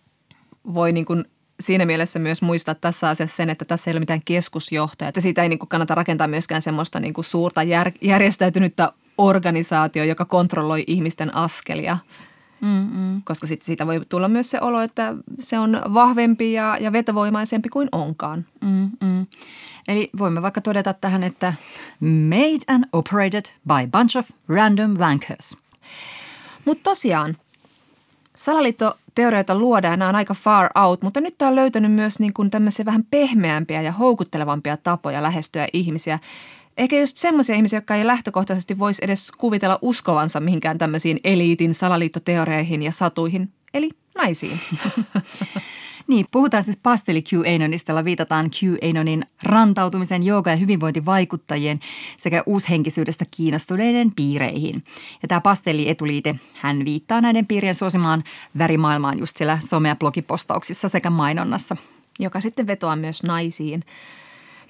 [SPEAKER 4] voi niin kuin siinä mielessä myös muistaa tässä asiassa sen, että tässä ei ole mitään keskusjohtajaa. Että siitä ei niin kuin kannata rakentaa myöskään semmoista niin kuin suurta jär, järjestäytynyttä organisaatio, joka kontrolloi ihmisten askelia. Mm-mm. Koska sit siitä voi tulla myös se olo, että se on vahvempi ja, ja vetovoimaisempi kuin onkaan. Mm-mm.
[SPEAKER 3] Eli voimme vaikka todeta tähän, että made and operated by bunch of random wankers –
[SPEAKER 4] mutta tosiaan, salaliittoteorioita luodaan nämä on aika far out, mutta nyt tämä on löytänyt myös niin kuin tämmöisiä vähän pehmeämpiä ja houkuttelevampia tapoja lähestyä ihmisiä. Ehkä just semmoisia ihmisiä, jotka ei lähtökohtaisesti voisi edes kuvitella uskovansa mihinkään tämmöisiin eliitin salaliittoteorioihin ja satuihin, eli naisiin.
[SPEAKER 3] Niin, puhutaan siis pasteli QAnonista, jolla viitataan QAnonin rantautumisen jooga- ja hyvinvointivaikuttajien sekä uushenkisyydestä kiinnostuneiden piireihin. Ja tämä pasteli etuliite, hän viittaa näiden piirien suosimaan värimaailmaan just siellä some- ja blogipostauksissa sekä mainonnassa.
[SPEAKER 4] Joka sitten vetoaa myös naisiin.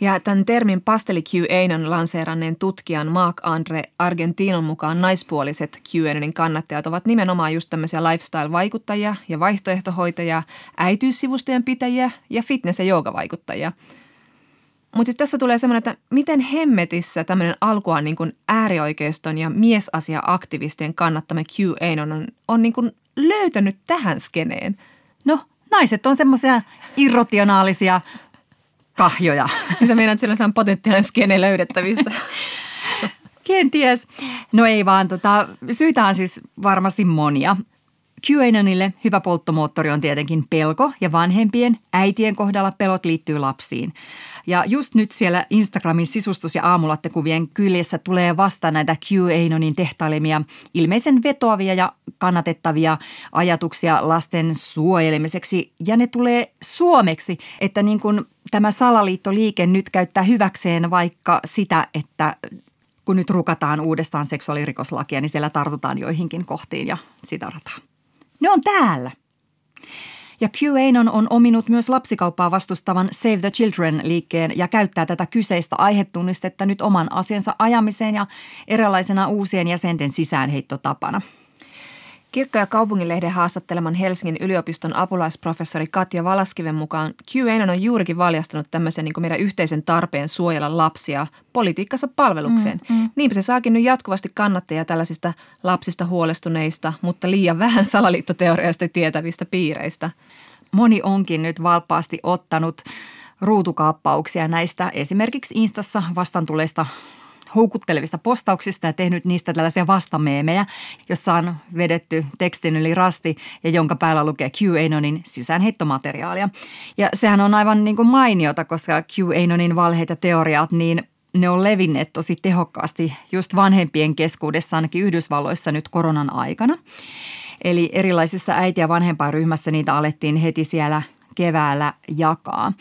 [SPEAKER 4] Ja tämän termin pasteli QAnon lanseeranneen tutkijan Mark Andre Argentinon mukaan naispuoliset QAnonin kannattajat ovat nimenomaan just tämmöisiä lifestyle-vaikuttajia ja vaihtoehtohoitajia, äityyssivustojen pitäjiä ja fitness- ja joogavaikuttajia. Mutta siis tässä tulee semmoinen, että miten hemmetissä tämmöinen alkuaan niin kuin äärioikeiston ja miesasia-aktivistien kannattama QAnon on, on niin kuin löytänyt tähän skeneen?
[SPEAKER 3] No, naiset on semmoisia irrotionaalisia kahjoja.
[SPEAKER 4] Niin sä meinaat, että siellä on potentiaalinen skene löydettävissä.
[SPEAKER 3] Kenties. No ei vaan, tota, syitä on siis varmasti monia. QAnonille hyvä polttomoottori on tietenkin pelko ja vanhempien, äitien kohdalla pelot liittyy lapsiin. Ja just nyt siellä Instagramin sisustus- ja aamulattekuvien kyljessä tulee vasta näitä QAnonin tehtailemia ilmeisen vetoavia ja kannatettavia ajatuksia lasten suojelemiseksi. Ja ne tulee suomeksi, että niin kuin tämä salaliittoliike nyt käyttää hyväkseen vaikka sitä, että kun nyt rukataan uudestaan seksuaalirikoslakia, niin siellä tartutaan joihinkin kohtiin ja sitä rataa. Ne on täällä. Ja QAnon on ominut myös lapsikauppaa vastustavan Save the Children-liikkeen ja käyttää tätä kyseistä aihetunnistetta nyt oman asiansa ajamiseen ja erilaisena uusien jäsenten sisäänheittotapana.
[SPEAKER 4] Kirkko- ja kaupunginlehden haastatteleman Helsingin yliopiston apulaisprofessori Katja Valaskiven mukaan QAnon on juurikin valjastanut tämmöisen niin meidän yhteisen tarpeen suojella lapsia politiikkansa palvelukseen. Mm, mm. Niinpä se saakin nyt jatkuvasti kannattajia tällaisista lapsista huolestuneista, mutta liian vähän salaliittoteoriasta tietävistä piireistä.
[SPEAKER 3] Moni onkin nyt valppaasti ottanut ruutukaappauksia näistä esimerkiksi Instassa vastantuleista houkuttelevista postauksista ja tehnyt niistä tällaisia vastameemejä, jossa on vedetty tekstin yli rasti ja jonka päällä lukee QAnonin sisäänheittomateriaalia. Ja sehän on aivan niin kuin mainiota, koska QAnonin valheet ja teoriat, niin ne on levinneet tosi tehokkaasti just vanhempien keskuudessa ainakin Yhdysvalloissa nyt koronan aikana. Eli erilaisissa äiti- ja vanhempainryhmässä niitä alettiin heti siellä keväällä jakaa.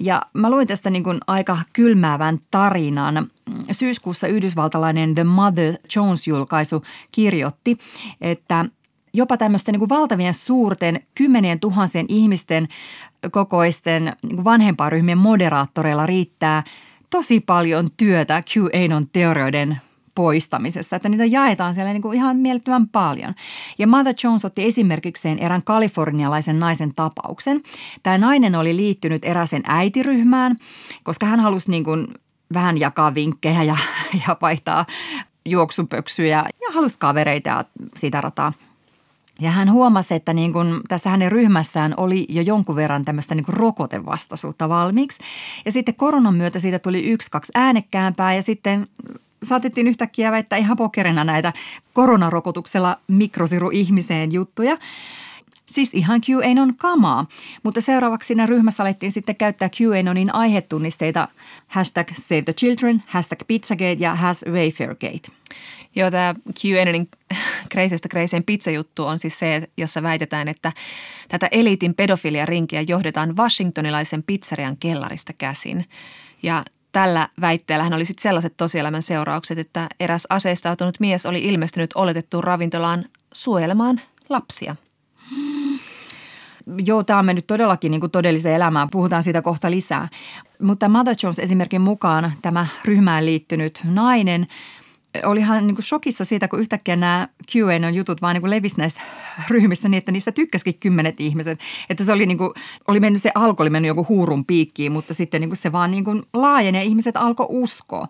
[SPEAKER 3] Ja mä luin tästä niin kuin aika kylmäävän tarinan. Syyskuussa yhdysvaltalainen The Mother Jones-julkaisu kirjoitti, että jopa tämmöisten niin kuin valtavien suurten kymmenien tuhansien ihmisten kokoisten niin kuin vanhemparyhmien moderaattoreilla riittää tosi paljon työtä QAnon teorioiden poistamisesta, että niitä jaetaan siellä niin kuin ihan mielettömän paljon. Ja Mother Jones otti esimerkikseen erään kalifornialaisen naisen tapauksen. Tämä nainen oli liittynyt eräsen äitiryhmään, koska hän halusi niin kuin vähän jakaa vinkkejä ja, ja vaihtaa juoksupöksyjä ja halusi kavereita ja siitä rataa. Ja hän huomasi, että niin kuin tässä hänen ryhmässään oli jo jonkun verran tämmöistä niin kuin rokotevastaisuutta valmiiksi. Ja sitten koronan myötä siitä tuli yksi, kaksi äänekkäämpää ja sitten saatettiin yhtäkkiä väittää ihan pokerina näitä koronarokotuksella mikrosiru-ihmiseen juttuja. Siis ihan QAnon kamaa, mutta seuraavaksi siinä ryhmässä alettiin sitten käyttää QAnonin aihetunnisteita hashtag Save the Children, hashtag Pizzagate ja hashtag Wayfairgate.
[SPEAKER 4] Joo, tämä QAnonin kreisestä kreiseen pizzajuttu on siis se, jossa väitetään, että tätä eliitin pedofiliarinkiä johdetaan washingtonilaisen pizzerian kellarista käsin. Ja tällä väitteellä hän oli sitten sellaiset tosielämän seuraukset, että eräs aseistautunut mies oli ilmestynyt oletettuun ravintolaan suojelemaan lapsia.
[SPEAKER 3] Joo, tämä on mennyt todellakin niin kuin todelliseen elämään. Puhutaan siitä kohta lisää. Mutta Mother Jones esimerkin mukaan tämä ryhmään liittynyt nainen – oli ihan niin kuin shokissa siitä, kun yhtäkkiä nämä QAnon jutut vaan niin levisi näistä ryhmistä niin, että niistä tykkäsikin kymmenet ihmiset. Että se oli, niin kuin, oli mennyt se alko, oli mennyt joku huurun piikkiin, mutta sitten niin kuin se vaan niin kuin laajeni ja ihmiset alkoi uskoa.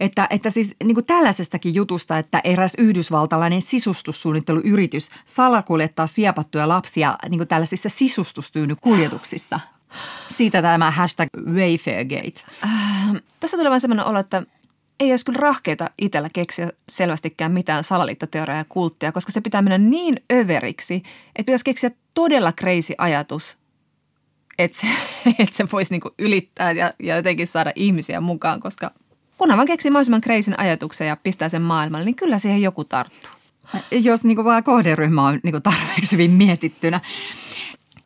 [SPEAKER 3] Että, että siis niin kuin tällaisestakin jutusta, että eräs yhdysvaltalainen sisustussuunnitteluyritys salakuljettaa siepattuja lapsia niin kuin tällaisissa sisustustyynykuljetuksissa. Siitä tämä hashtag Wayfairgate.
[SPEAKER 4] Äh, tässä tulee vain sellainen olo, että ei olisi kyllä rahkeita itsellä keksiä selvästikään mitään salaliittoteoriaa ja kulttia, koska se pitää mennä niin överiksi, että pitäisi keksiä todella crazy ajatus, että se, että se voisi niinku ylittää ja, ja jotenkin saada ihmisiä mukaan, koska kunhan vaan keksii mahdollisimman crazyn ajatuksen ja pistää sen maailmalle, niin kyllä siihen joku tarttuu.
[SPEAKER 3] Jos niinku vaan kohderyhmä on niinku tarpeeksi hyvin mietittynä.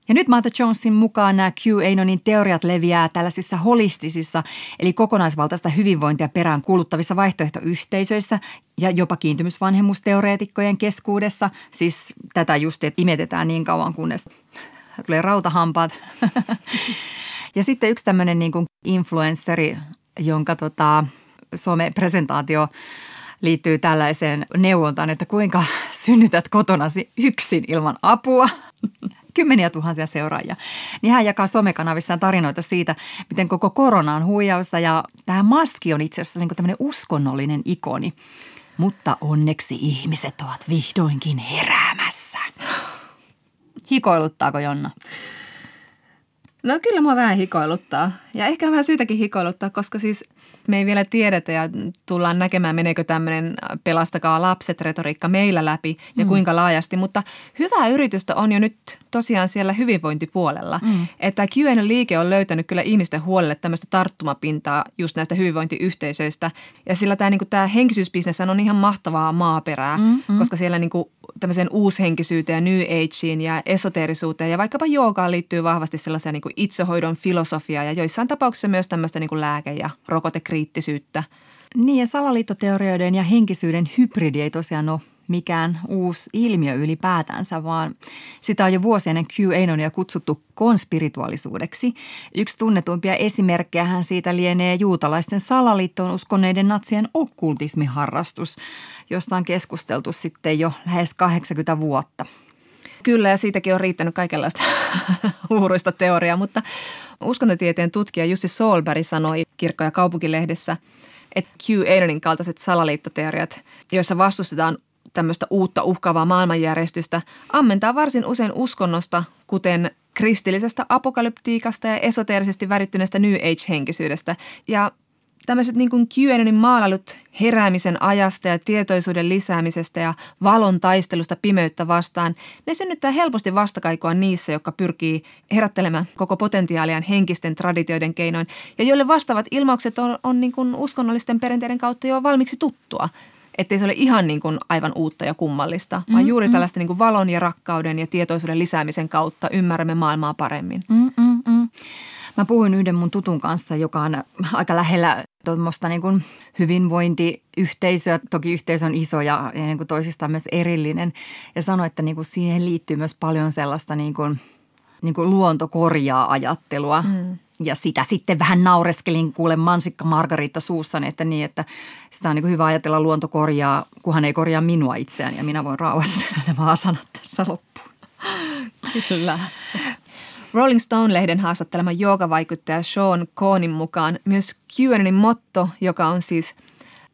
[SPEAKER 3] Ja nyt Martha Jonesin mukaan nämä QAnonin teoriat leviää tällaisissa holistisissa, eli kokonaisvaltaista hyvinvointia perään kuuluttavissa vaihtoehtoyhteisöissä ja jopa kiintymysvanhemmusteoreetikkojen keskuudessa. Siis tätä just, että imetetään niin kauan, kunnes tulee rautahampaat. ja sitten yksi tämmöinen niin kuin influenceri, jonka tota, some-presentaatio liittyy tällaiseen neuvontaan, että kuinka synnytät kotonasi yksin ilman apua kymmeniä tuhansia seuraajia. Niin hän jakaa somekanavissaan tarinoita siitä, miten koko korona on huijausta ja tämä maski on itse asiassa niin tämmöinen uskonnollinen ikoni. Mutta onneksi ihmiset ovat vihdoinkin heräämässä. Hikoiluttaako Jonna?
[SPEAKER 4] No kyllä mua vähän hikoiluttaa. Ja ehkä vähän syytäkin hikoiluttaa, koska siis me ei vielä tiedetä ja tullaan näkemään, meneekö tämmöinen pelastakaa lapset retoriikka meillä läpi ja mm. kuinka laajasti. Mutta hyvää yritystä on jo nyt tosiaan siellä hyvinvointipuolella. Mm. Että QN-liike on löytänyt kyllä ihmisten huolelle tämmöistä tarttumapintaa just näistä hyvinvointiyhteisöistä. Ja sillä tämä, niin tämä henkisyysbisnes on ihan mahtavaa maaperää, mm, mm. koska siellä niin kuin, tämmöiseen uushenkisyyteen ja New Ageen ja esoteerisuuteen ja vaikkapa joogaan liittyy vahvasti sellaisia niin kuin itsehoidon filosofiaa ja joissain tapauksissa myös tämmöistä niin kuin lääke- ja rokotekriittisyyttä.
[SPEAKER 3] Niin ja salaliittoteorioiden ja henkisyyden hybridi ei tosiaan ole mikään uusi ilmiö ylipäätänsä, vaan sitä on jo vuosia ennen QAnonia kutsuttu konspirituaalisuudeksi. Yksi tunnetuimpia esimerkkejä siitä lienee juutalaisten salaliittoon uskoneiden natsien okkultismiharrastus, josta on keskusteltu sitten jo lähes 80 vuotta.
[SPEAKER 4] Kyllä, ja siitäkin on riittänyt kaikenlaista uuruista teoriaa, mutta uskontotieteen tutkija Jussi Solberg sanoi Kirkko- ja kaupunkilehdessä, että QAnonin kaltaiset salaliittoteoriat, joissa vastustetaan tämmöistä uutta uhkaavaa maailmanjärjestystä, ammentaa varsin usein uskonnosta, kuten kristillisestä apokalyptiikasta ja esoteerisesti värittyneestä New Age-henkisyydestä. Ja tämmöiset niin kuin QAnonin maalailut heräämisen ajasta ja tietoisuuden lisäämisestä ja valon taistelusta pimeyttä vastaan, ne synnyttää helposti vastakaikua niissä, jotka pyrkii herättelemään koko potentiaalian henkisten traditioiden keinoin ja joille vastaavat ilmaukset on, on niin kuin uskonnollisten perinteiden kautta jo valmiiksi tuttua. Ettei se ole ihan niin kuin aivan uutta ja kummallista, vaan mm, juuri mm. tällaista niin kuin valon ja rakkauden ja tietoisuuden lisäämisen kautta ymmärrämme maailmaa paremmin.
[SPEAKER 3] Mm, mm, mm. Mä puhuin yhden mun tutun kanssa, joka on aika lähellä tuommoista niin kuin hyvinvointiyhteisöä. Toki yhteisö on iso ja, ja niin kuin toisistaan myös erillinen. Ja sanoi, että niin kuin siihen liittyy myös paljon sellaista niin kuin, niin kuin luontokorjaa ajattelua. Mm. Ja sitä sitten vähän naureskelin kuule mansikka Margarita suussani, että niin, että sitä on niin kuin hyvä ajatella luontokorjaa, kunhan ei korjaa minua itseään ja minä voin rauhassa nämä sanat tässä loppuun.
[SPEAKER 4] Kyllä. Rolling Stone-lehden haastattelema joogavaikuttaja Sean Koonin mukaan myös QAnonin motto, joka on siis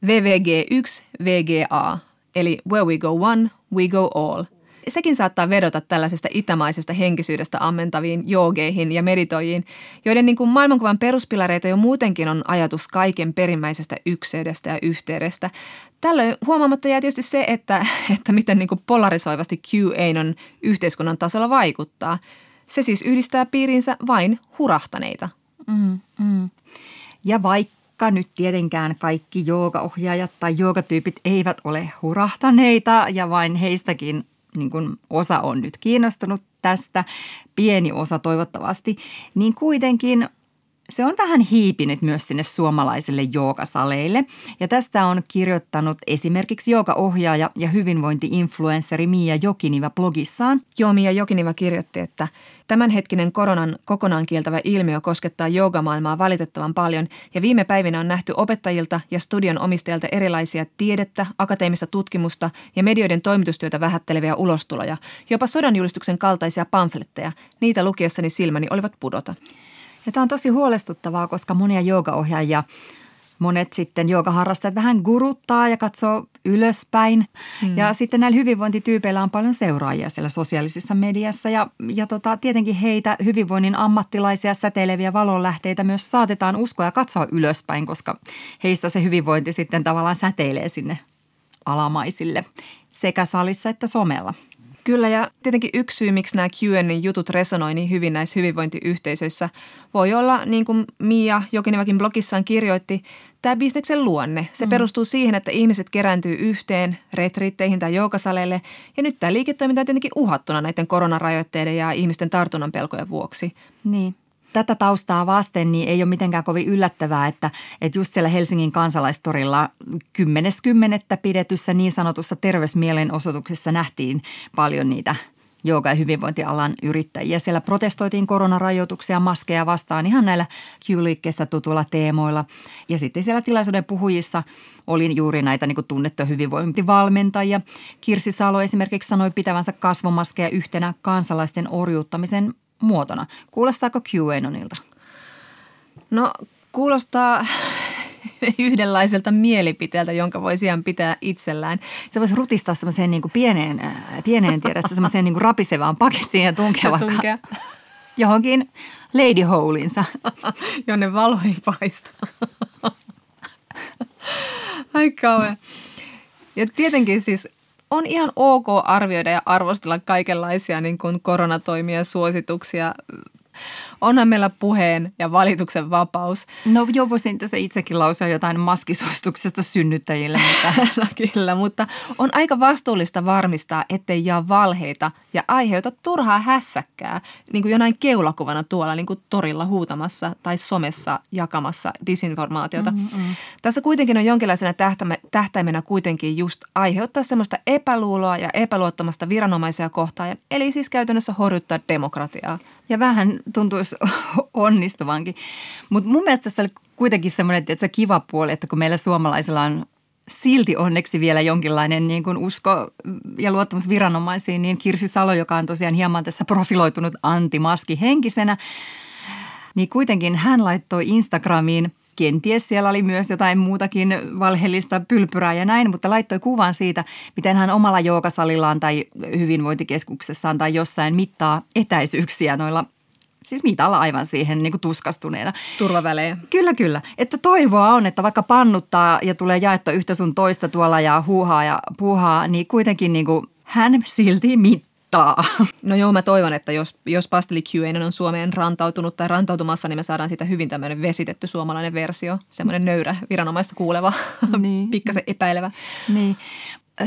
[SPEAKER 4] VVG1 VGA, eli Where we go one, we go all. Sekin saattaa vedota tällaisesta itämaisesta henkisyydestä ammentaviin joogeihin ja meditoijiin, joiden niin kuin maailmankuvan peruspilareita jo muutenkin on ajatus kaiken perimmäisestä ykseydestä ja yhteydestä. Tällöin huomaamatta jää tietysti se, että, että miten niin kuin polarisoivasti QAnon yhteiskunnan tasolla vaikuttaa – se siis yhdistää piirinsä vain hurahtaneita. Mm,
[SPEAKER 3] mm. Ja vaikka nyt tietenkään kaikki joogaohjaajat tai joogatyypit eivät ole hurahtaneita ja vain heistäkin niin kuin osa on nyt kiinnostunut tästä, pieni osa toivottavasti, niin kuitenkin se on vähän hiipinyt myös sinne suomalaisille joogasaleille. Ja tästä on kirjoittanut esimerkiksi joogaohjaaja ja hyvinvointi-influenssari Mia Jokiniva blogissaan.
[SPEAKER 4] Joo, Mia Jokiniva kirjoitti, että tämänhetkinen koronan kokonaan kieltävä ilmiö koskettaa joogamaailmaa valitettavan paljon ja viime päivinä on nähty opettajilta ja studion omistajilta erilaisia tiedettä, akateemista tutkimusta ja medioiden toimitustyötä vähätteleviä ulostuloja, jopa sodanjulistuksen kaltaisia pamfletteja. Niitä lukiessani silmäni olivat pudota.
[SPEAKER 3] Ja tämä on tosi huolestuttavaa, koska monia joogaohjaajia monet sitten joogaharrastajat vähän guruttaa ja katsoo ylöspäin. Mm. Ja sitten näillä hyvinvointityypeillä on paljon seuraajia siellä sosiaalisessa mediassa ja, ja tota, tietenkin heitä hyvinvoinnin ammattilaisia säteileviä valonlähteitä myös saatetaan uskoa ja katsoa ylöspäin, koska heistä se hyvinvointi sitten tavallaan säteilee sinne alamaisille sekä salissa että somella.
[SPEAKER 4] Kyllä ja tietenkin yksi syy, miksi nämä Q&A jutut resonoi niin hyvin näissä hyvinvointiyhteisöissä, voi olla, niin kuin Mia Jokinivakin blogissaan kirjoitti, tämä bisneksen luonne. Se mm. perustuu siihen, että ihmiset kerääntyy yhteen retriitteihin tai joukasaleille ja nyt tämä liiketoiminta on tietenkin uhattuna näiden koronarajoitteiden ja ihmisten tartunnan pelkojen vuoksi.
[SPEAKER 3] Niin tätä taustaa vasten niin ei ole mitenkään kovin yllättävää, että, että just siellä Helsingin kansalaistorilla 10.10. pidetyssä niin sanotussa terveysmielenosoituksessa nähtiin paljon niitä jooga- ja hyvinvointialan yrittäjiä. Siellä protestoitiin koronarajoituksia, maskeja vastaan ihan näillä Q-liikkeestä tutuilla teemoilla. Ja sitten siellä tilaisuuden puhujissa oli juuri näitä niin tunnettuja hyvinvointivalmentajia. Kirsi Salo esimerkiksi sanoi pitävänsä kasvomaskeja yhtenä kansalaisten orjuuttamisen muotona. Kuulostaako QAnonilta?
[SPEAKER 4] No kuulostaa yhdenlaiselta mielipiteeltä, jonka voi ihan pitää itsellään.
[SPEAKER 3] Se voisi rutistaa semmoiseen niin kuin pieneen, äh, pieneen tiedät, semmoiseen niin kuin rapisevaan pakettiin ja tunkea vaikka tunkea. johonkin lady holinsa.
[SPEAKER 4] Jonne valo ei paista. Ai kauhean. Ja tietenkin siis on ihan ok arvioida ja arvostella kaikenlaisia niin kuin koronatoimia suosituksia Onhan meillä puheen ja valituksen vapaus.
[SPEAKER 3] No joo, voisin tässä itsekin lausua jotain maskisuosituksesta synnyttäjille.
[SPEAKER 4] Mutta. no, kyllä, mutta on aika vastuullista varmistaa, ettei jaa valheita ja aiheuta turhaa hässäkkää, niin kuin jonain keulakuvana tuolla niin kuin torilla huutamassa tai somessa jakamassa disinformaatiota. Mm-hmm. Tässä kuitenkin on jonkinlaisena tähtäimenä kuitenkin just aiheuttaa semmoista epäluuloa ja epäluottamasta viranomaisia kohtaan, eli siis käytännössä horjuttaa demokratiaa.
[SPEAKER 3] Ja vähän tuntuisi onnistuvankin. Mutta mun mielestä tässä oli kuitenkin semmoinen että se kiva puoli, että kun meillä suomalaisilla on silti onneksi vielä jonkinlainen niin kuin usko ja luottamus viranomaisiin, niin Kirsi Salo, joka on tosiaan hieman tässä profiloitunut antimaski henkisenä, niin kuitenkin hän laittoi Instagramiin – kenties siellä oli myös jotain muutakin valheellista pylpyrää ja näin, mutta laittoi kuvan siitä, miten hän omalla joogasalillaan tai hyvinvointikeskuksessaan tai jossain mittaa etäisyyksiä noilla Siis mitalla aivan siihen niin kuin tuskastuneena.
[SPEAKER 4] Turvavälejä.
[SPEAKER 3] Kyllä, kyllä. Että toivoa on, että vaikka pannuttaa ja tulee jaettua yhtä sun toista tuolla ja huuhaa ja puuhaa, niin kuitenkin niin kuin hän silti mittaa haittaa.
[SPEAKER 4] No joo, mä toivon, että jos, jos Pasteli Q on Suomeen rantautunut tai rantautumassa, niin me saadaan siitä hyvin tämmöinen vesitetty suomalainen versio. Semmoinen nöyrä, viranomaista kuuleva, niin. pikkasen epäilevä.
[SPEAKER 3] Niin.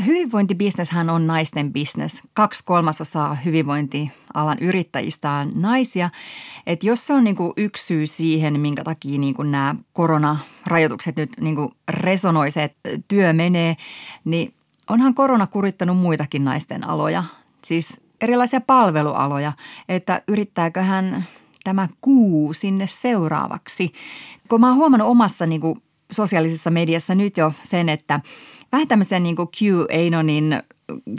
[SPEAKER 3] Hyvinvointibisneshän on naisten bisnes. Kaksi kolmasosaa hyvinvointialan yrittäjistä on naisia. Et jos se on niinku yksi syy siihen, minkä takia niinku nämä koronarajoitukset nyt niinku resonoi se, että työ menee, niin onhan korona kurittanut muitakin naisten aloja siis erilaisia palvelualoja, että yrittääkö hän tämä kuu sinne seuraavaksi. Kun mä oon huomannut omassa niin kuin sosiaalisessa mediassa nyt jo sen, että vähän tämmöisiä niin kuin QAnonin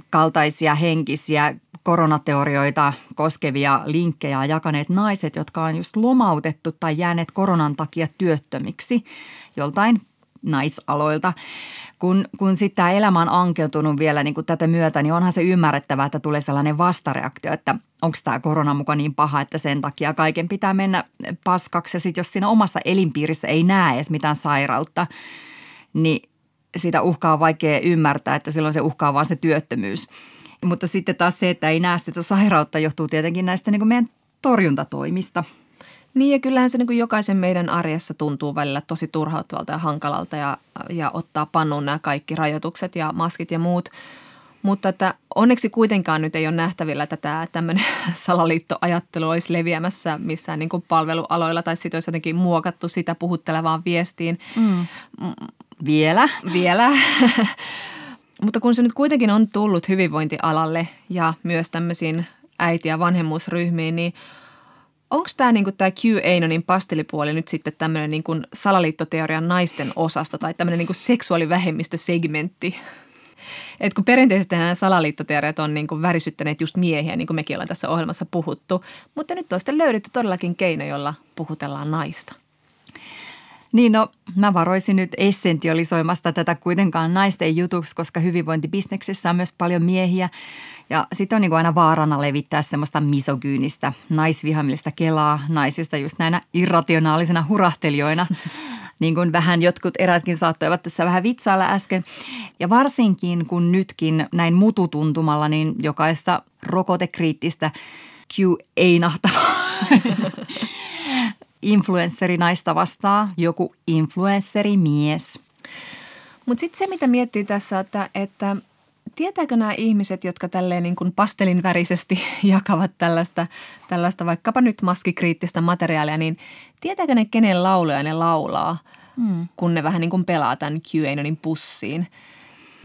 [SPEAKER 3] kaltaisia henkisiä koronateorioita koskevia linkkejä jakaneet naiset, jotka on just lomautettu tai jääneet koronan takia työttömiksi joltain naisaloilta kun, kun sitten tämä elämä on ankeutunut vielä niin kuin tätä myötä, niin onhan se ymmärrettävää, että tulee sellainen vastareaktio, että onko tämä korona muka niin paha, että sen takia kaiken pitää mennä paskaksi. Ja sitten jos siinä omassa elinpiirissä ei näe edes mitään sairautta, niin sitä uhkaa on vaikea ymmärtää, että silloin se uhkaa vaan se työttömyys. Mutta sitten taas se, että ei näe sitä sairautta, johtuu tietenkin näistä niin kuin meidän torjuntatoimista –
[SPEAKER 4] niin ja kyllähän se niin kuin jokaisen meidän arjessa tuntuu välillä tosi turhauttavalta ja hankalalta ja, ja ottaa pannuun nämä kaikki rajoitukset ja maskit ja muut. Mutta että onneksi kuitenkaan nyt ei ole nähtävillä, että tämä tämmöinen salaliittoajattelu olisi leviämässä missään niin kuin palvelualoilla tai sitten olisi jotenkin muokattu sitä puhuttelevaan viestiin. Mm.
[SPEAKER 3] Vielä.
[SPEAKER 4] Vielä. Mutta kun se nyt kuitenkin on tullut hyvinvointialalle ja myös tämmöisiin äiti- ja vanhemmuusryhmiin, niin – Onko tämä niinku, Q-Anonin pastelipuoli nyt sitten tämmöinen niinku salaliittoteorian naisten osasto tai tämmöinen niinku seksuaalivähemmistösegmentti? Et kun perinteisesti nämä salaliittoteoriat on niinku värisyttäneet just miehiä, niin kuin mekin ollaan tässä ohjelmassa puhuttu, mutta nyt on sitten löydetty todellakin keino, jolla puhutellaan naista.
[SPEAKER 3] Niin no, mä varoisin nyt essentialisoimasta tätä kuitenkaan naisten jutuksi, koska hyvinvointibisneksessä on myös paljon miehiä, ja sitten on niin kuin aina vaarana levittää semmoista misogyynistä, naisvihamillista kelaa naisista just näinä irrationaalisena hurahtelijoina. niin kuin vähän jotkut erätkin saattoivat tässä vähän vitsailla äsken. Ja varsinkin kun nytkin näin mututuntumalla, niin jokaista rokotekriittistä Q ei nahtavaa influencerinaista vastaa joku influencerimies.
[SPEAKER 4] Mutta sitten se, mitä miettii tässä, että, että tietääkö nämä ihmiset, jotka tälleen niin kuin pastelin värisesti jakavat tällaista, tällaista vaikkapa nyt maskikriittistä materiaalia, niin tietääkö ne, kenen lauluja ne laulaa, hmm. kun ne vähän niin kuin pelaa tämän QAnonin pussiin?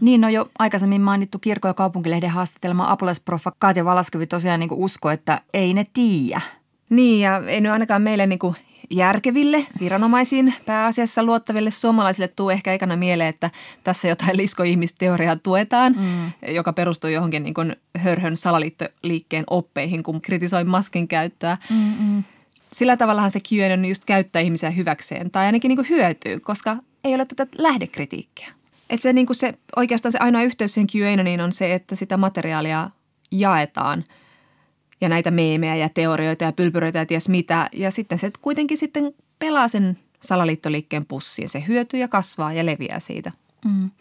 [SPEAKER 3] Niin, no jo aikaisemmin mainittu kirkko- ja kaupunkilehden haastattelema apulaisproffa Katja Valaskovi tosiaan niin usko, että ei ne tiedä.
[SPEAKER 4] Niin, ja ei nyt ainakaan meille niin kuin järkeville, viranomaisiin pääasiassa luottaville suomalaisille tuu ehkä ekana mieleen, että tässä jotain liskoihmisteoriaa tuetaan, mm. joka perustuu johonkin niin kuin hörhön salaliittoliikkeen oppeihin, kun kritisoi maskin käyttöä. Mm-mm. Sillä tavallahan se QAnon just käyttää ihmisiä hyväkseen tai ainakin niin kuin hyötyy, koska ei ole tätä lähdekritiikkiä. Et se, niin kuin se, oikeastaan se ainoa yhteys siihen QAnoniin on se, että sitä materiaalia jaetaan – ja näitä meemejä ja teorioita ja pylpyröitä ja ties mitä. Ja sitten se kuitenkin sitten pelaa sen salaliittoliikkeen pussiin. Se hyötyy ja kasvaa ja leviää siitä. Mm.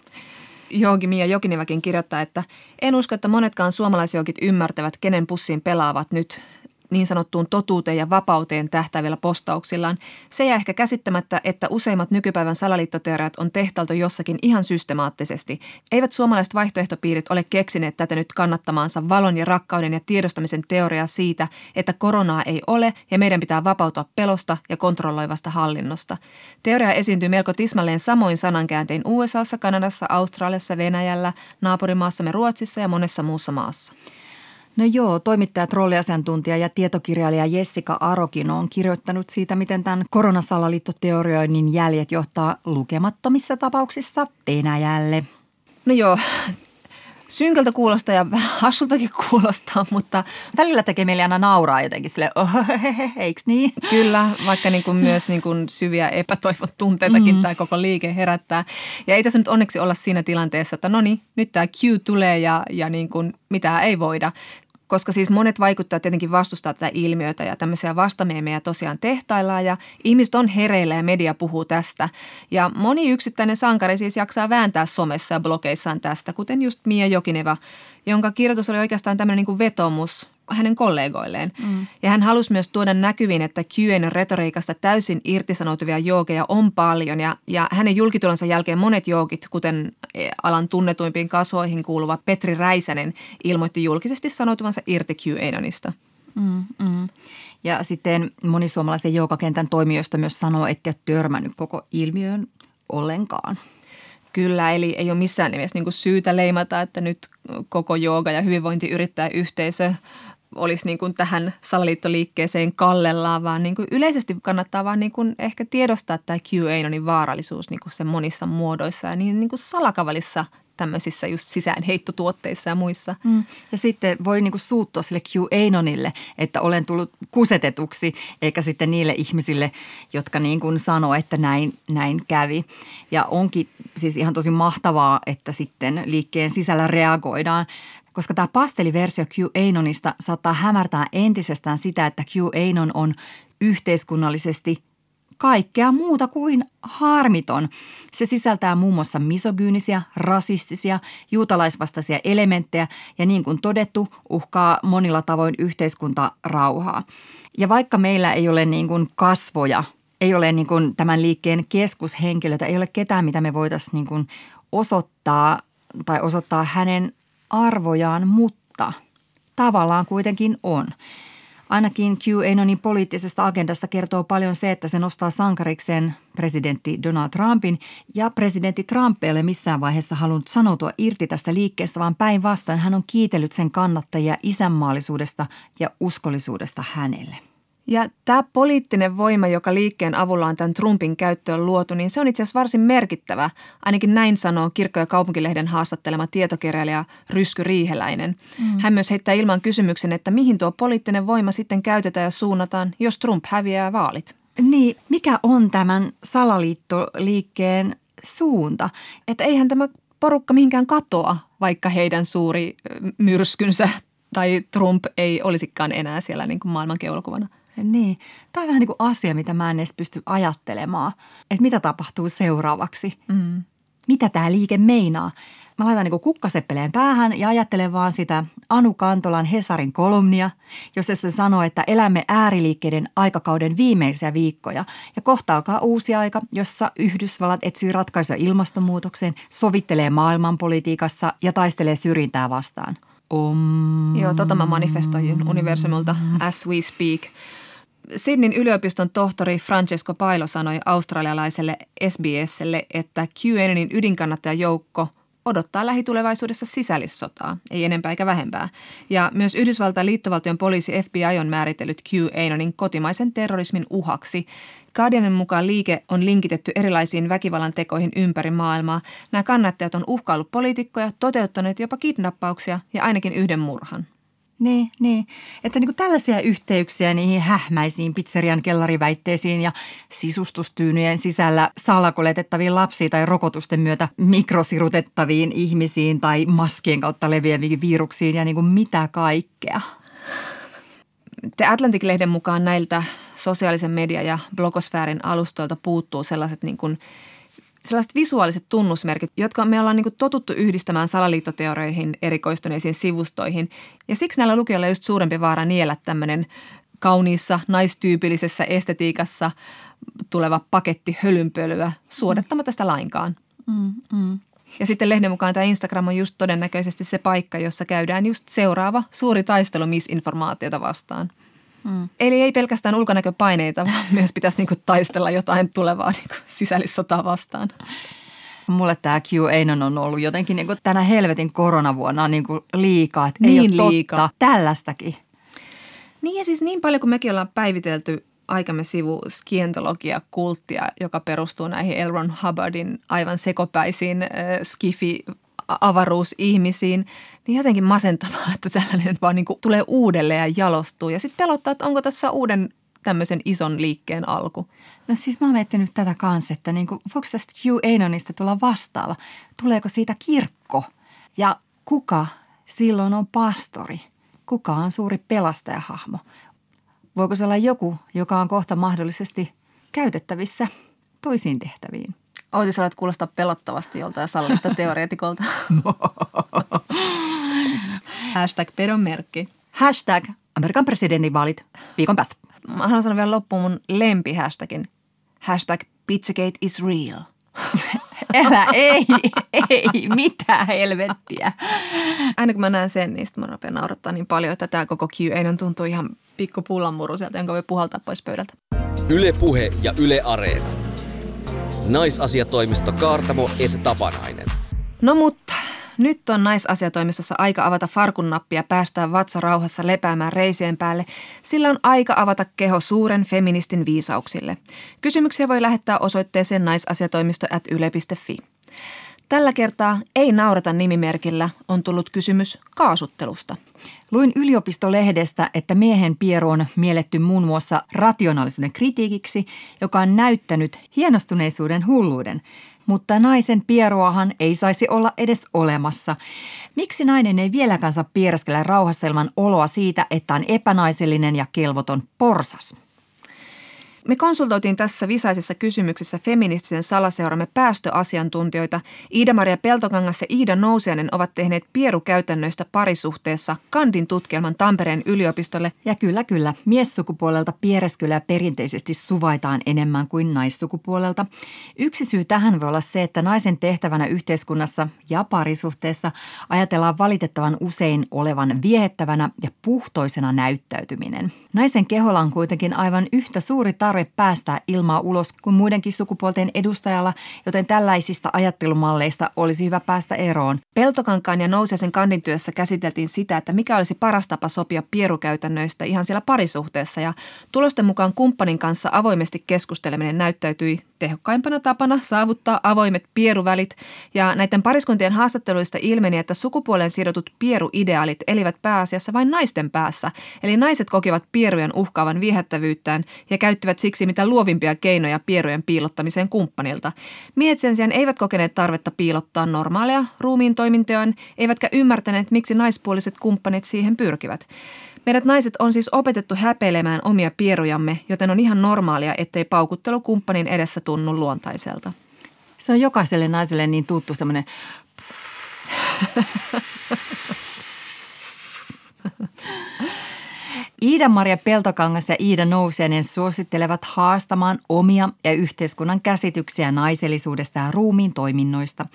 [SPEAKER 4] Joogi Mia Jokiniväkin kirjoittaa, että en usko, että monetkaan suomalaisjoukit ymmärtävät, kenen pussiin pelaavat nyt niin sanottuun totuuteen ja vapauteen tähtäävillä postauksillaan, se jää ehkä käsittämättä, että useimmat nykypäivän salaliittoteoriat on tehtailtu jossakin ihan systemaattisesti. Eivät suomalaiset vaihtoehtopiirit ole keksineet tätä nyt kannattamaansa valon ja rakkauden ja tiedostamisen teoriaa siitä, että koronaa ei ole ja meidän pitää vapautua pelosta ja kontrolloivasta hallinnosta. Teoria esiintyy melko tismalleen samoin sanankääntein USAssa, Kanadassa, Australiassa, Venäjällä, naapurimaassamme Ruotsissa ja monessa muussa maassa.
[SPEAKER 3] No joo, toimittaja, trolliasiantuntija ja tietokirjailija Jessica Arokin on kirjoittanut siitä, miten tämän koronasalaliittoteorioinnin jäljet johtaa lukemattomissa tapauksissa Venäjälle.
[SPEAKER 4] No joo, synkältä kuulostaa ja hassultakin kuulostaa, mutta
[SPEAKER 3] Välillä tekee mieli aina nauraa jotenkin sille, oh, eikö niin?
[SPEAKER 4] kyllä, vaikka niin kuin myös niin kuin syviä epätoivon tunteitakin mm. tämä koko liike herättää. Ja ei tässä nyt onneksi olla siinä tilanteessa, että no niin, nyt tämä Q tulee ja, ja niin kuin mitään ei voida koska siis monet vaikuttajat tietenkin vastustaa tätä ilmiötä ja tämmöisiä vastameemejä tosiaan tehtaillaan ja ihmiset on hereillä ja media puhuu tästä. Ja moni yksittäinen sankari siis jaksaa vääntää somessa ja blogeissaan tästä, kuten just Mia Jokineva, jonka kirjoitus oli oikeastaan tämmöinen niin kuin vetomus hänen kollegoilleen. Mm. Ja hän halusi myös tuoda näkyviin, että QAnon retoriikasta täysin irtisanoutuvia joogeja on paljon ja, ja hänen julkitulansa jälkeen monet joogit, kuten e, alan tunnetuimpiin kasvoihin kuuluva Petri Räisänen, ilmoitti julkisesti sanoutuvansa irti QAnonista.
[SPEAKER 3] Mm, mm. Ja sitten moni suomalaisen joukakentän toimijoista myös sanoo, että ei ole törmännyt koko ilmiöön ollenkaan.
[SPEAKER 4] Kyllä, eli ei ole missään nimessä niin syytä leimata, että nyt koko jooga- ja hyvinvointiyrittäjäyhteisö olisi niin kuin tähän salaliittoliikkeeseen kallellaan, vaan niin kuin yleisesti kannattaa vaan niin kuin ehkä tiedostaa tämä QAnonin vaarallisuus niin kuin sen monissa muodoissa ja niin, niin kuin salakavalissa tämmöisissä just sisäänheittotuotteissa ja muissa. Mm.
[SPEAKER 3] Ja sitten voi niinku suuttua sille QAnonille, että olen tullut kusetetuksi, eikä sitten niille ihmisille, jotka niin kuin sanoo, että näin, näin kävi. Ja onkin siis ihan tosi mahtavaa, että sitten liikkeen sisällä reagoidaan koska tämä pasteliversio QAnonista saattaa hämärtää entisestään sitä, että QAnon on yhteiskunnallisesti kaikkea muuta kuin harmiton. Se sisältää muun muassa misogyynisiä, rasistisia, juutalaisvastaisia elementtejä ja niin kuin todettu, uhkaa monilla tavoin yhteiskuntarauhaa. Ja vaikka meillä ei ole niin kuin kasvoja, ei ole niin kuin tämän liikkeen keskushenkilöitä, ei ole ketään, mitä me voitaisiin niin kuin osoittaa tai osoittaa hänen arvojaan, mutta tavallaan kuitenkin on. Ainakin QAnonin poliittisesta agendasta kertoo paljon se, että se nostaa sankarikseen presidentti Donald Trumpin ja presidentti Trump ei ole missään vaiheessa halunnut sanoutua irti tästä liikkeestä, vaan päinvastoin hän on kiitellyt sen kannattajia isänmaallisuudesta ja uskollisuudesta hänelle.
[SPEAKER 4] Ja tämä poliittinen voima, joka liikkeen avulla on tämän Trumpin käyttöön luotu, niin se on itse asiassa varsin merkittävä. Ainakin näin sanoo Kirkko- ja kaupunkilehden haastattelema tietokirjailija Rysky Riiheläinen. Mm. Hän myös heittää ilman kysymyksen, että mihin tuo poliittinen voima sitten käytetään ja suunnataan, jos Trump häviää vaalit.
[SPEAKER 3] Niin, mikä on tämän salaliittoliikkeen suunta?
[SPEAKER 4] Että eihän tämä porukka mihinkään katoa, vaikka heidän suuri myrskynsä tai Trump ei olisikaan enää siellä niin kuin maailman keulakuvana.
[SPEAKER 3] Niin, tämä on vähän niin kuin asia, mitä mä en edes pysty ajattelemaan, että mitä tapahtuu seuraavaksi. Mm. Mitä tämä liike meinaa? Mä laitan niin kukkaseppeleen päähän ja ajattelen vaan sitä Anu Kantolan Hesarin kolumnia, jossa se sanoo, että elämme ääriliikkeiden aikakauden viimeisiä viikkoja. Ja kohta alkaa uusi aika, jossa Yhdysvallat etsii ratkaisuja ilmastonmuutokseen, sovittelee maailmanpolitiikassa ja taistelee syrjintää vastaan. Om.
[SPEAKER 4] Joo, tota mä manifestoin universumilta as we speak – Sydneyn yliopiston tohtori Francesco Pailo sanoi australialaiselle SBSlle, että QAnonin ydinkannattajajoukko odottaa lähitulevaisuudessa sisällissotaa, ei enempää eikä vähempää. Ja myös Yhdysvaltain liittovaltion poliisi FBI on määritellyt QAnonin kotimaisen terrorismin uhaksi. Guardianin mukaan liike on linkitetty erilaisiin väkivallan tekoihin ympäri maailmaa. Nämä kannattajat on uhkaillut poliitikkoja, toteuttaneet jopa kidnappauksia ja ainakin yhden murhan.
[SPEAKER 3] Niin, niin. Että niin kuin tällaisia yhteyksiä niihin hähmäisiin pizzerian kellariväitteisiin ja sisustustyynyjen sisällä salakoletettaviin lapsiin tai rokotusten myötä mikrosirutettaviin ihmisiin tai maskien kautta leviäviin viruksiin ja niin kuin mitä kaikkea.
[SPEAKER 4] The Atlantic-lehden mukaan näiltä sosiaalisen media- ja blogosfäärin alustoilta puuttuu sellaiset niin kuin – sellaiset visuaaliset tunnusmerkit, jotka me ollaan niin totuttu yhdistämään salaliittoteorioihin erikoistuneisiin sivustoihin. Ja siksi näillä lukijoilla on just suurempi vaara niellä tämmöinen kauniissa, naistyypillisessä estetiikassa tuleva paketti hölynpölyä suodattamatta sitä lainkaan. Mm, mm. Ja sitten lehden mukaan tämä Instagram on just todennäköisesti se paikka, jossa käydään just seuraava suuri taistelu misinformaatiota vastaan. Mm. Eli ei pelkästään ulkonäköpaineita, vaan myös pitäisi niinku taistella jotain tulevaa niinku sisällissotaa vastaan.
[SPEAKER 3] Mulle tämä QAnon on ollut jotenkin niin tänä helvetin koronavuonna niin kuin liikaa. Että niin ei ole liikaa. totta. Tällaistakin.
[SPEAKER 4] Niin ja siis niin paljon kuin mekin ollaan päivitelty aikamme sivu skientologia-kulttia, joka perustuu näihin L. Ron Hubbardin aivan sekopäisiin äh, skifi avaruusihmisiin, niin jotenkin masentavaa, että tällainen vaan niin kuin tulee uudelleen ja jalostuu. Ja sitten pelottaa, että onko tässä uuden tämmöisen ison liikkeen alku.
[SPEAKER 3] No siis mä oon miettinyt tätä kanssa, että niin kuin, voiko tästä QAnonista tulla vastaava? Tuleeko siitä kirkko? Ja kuka silloin on pastori? Kuka on suuri pelastajahahmo? Voiko se olla joku, joka on kohta mahdollisesti käytettävissä toisiin tehtäviin?
[SPEAKER 4] Outi, sä kuulostaa pelottavasti joltain sallitta teoreetikolta. Hashtag pedon merkki.
[SPEAKER 3] Hashtag Amerikan presidentinvaalit viikon päästä.
[SPEAKER 4] Mä haluan sanoa vielä loppuun mun lempihashtagin. Hashtag Pizzagate is real.
[SPEAKER 3] Älä, ei, ei, mitä helvettiä.
[SPEAKER 4] Aina kun mä näen sen, niin mä rupean naurattaa niin paljon, että tämä koko Q tuntuu ihan pikku pullanmuru sieltä, jonka voi puhaltaa pois pöydältä.
[SPEAKER 2] Yle Puhe ja Yle Areena. Naisasiatoimisto Kaartamo et Tapanainen.
[SPEAKER 4] No mutta, nyt on naisasiatoimistossa aika avata farkunnappi ja päästää vatsa rauhassa lepäämään reisien päälle, sillä on aika avata keho suuren feministin viisauksille. Kysymyksiä voi lähettää osoitteeseen naisasiatoimisto at yle.fi. Tällä kertaa ei naurata nimimerkillä on tullut kysymys kaasuttelusta.
[SPEAKER 3] Luin yliopistolehdestä, että miehen pieru on mielletty muun muassa rationaalisuuden kritiikiksi, joka on näyttänyt hienostuneisuuden hulluuden. Mutta naisen pieruahan ei saisi olla edes olemassa. Miksi nainen ei vieläkään saa piereskellä rauhassa oloa siitä, että on epänaisellinen ja kelvoton porsas?
[SPEAKER 4] Me konsultoitiin tässä visaisessa kysymyksessä feministisen salaseuramme päästöasiantuntijoita. Iida-Maria Peltokangas ja Iida Nousianen ovat tehneet pierukäytännöistä parisuhteessa Kandin tutkielman Tampereen yliopistolle.
[SPEAKER 3] Ja kyllä, kyllä. Miessukupuolelta piereskyllä perinteisesti suvaitaan enemmän kuin naissukupuolelta. Yksi syy tähän voi olla se, että naisen tehtävänä yhteiskunnassa ja parisuhteessa ajatellaan valitettavan usein olevan viehettävänä ja puhtoisena näyttäytyminen. Naisen keholla on kuitenkin aivan yhtä suuri tarve tarve päästää ilmaa ulos kuin muidenkin sukupuolten edustajalla, joten tällaisista ajattelumalleista olisi hyvä päästä eroon.
[SPEAKER 4] Peltokankaan ja Nousiasen kandin työssä käsiteltiin sitä, että mikä olisi paras tapa sopia pierukäytännöistä ihan siellä parisuhteessa ja tulosten mukaan kumppanin kanssa avoimesti keskusteleminen näyttäytyi tehokkaimpana tapana saavuttaa avoimet pieruvälit ja näiden pariskuntien haastatteluista ilmeni, että sukupuoleen sidotut pieruideaalit elivät pääasiassa vain naisten päässä, eli naiset kokivat pierujen uhkaavan viehättävyyttään ja käyttivät siksi mitä luovimpia keinoja pierujen piilottamiseen kumppanilta. Miehet sen sijaan eivät kokeneet tarvetta piilottaa normaaleja ruumiin toimintojaan, eivätkä ymmärtäneet, miksi naispuoliset kumppanit siihen pyrkivät. Meidät naiset on siis opetettu häpeilemään omia pierujamme, joten on ihan normaalia, ettei paukuttelu kumppanin edessä tunnu luontaiselta.
[SPEAKER 3] Se on jokaiselle naiselle niin tuttu semmoinen Iida-Maria Peltokangas ja Iida Nousiainen suosittelevat haastamaan omia ja yhteiskunnan käsityksiä naisellisuudesta ja ruumiin toiminnoista.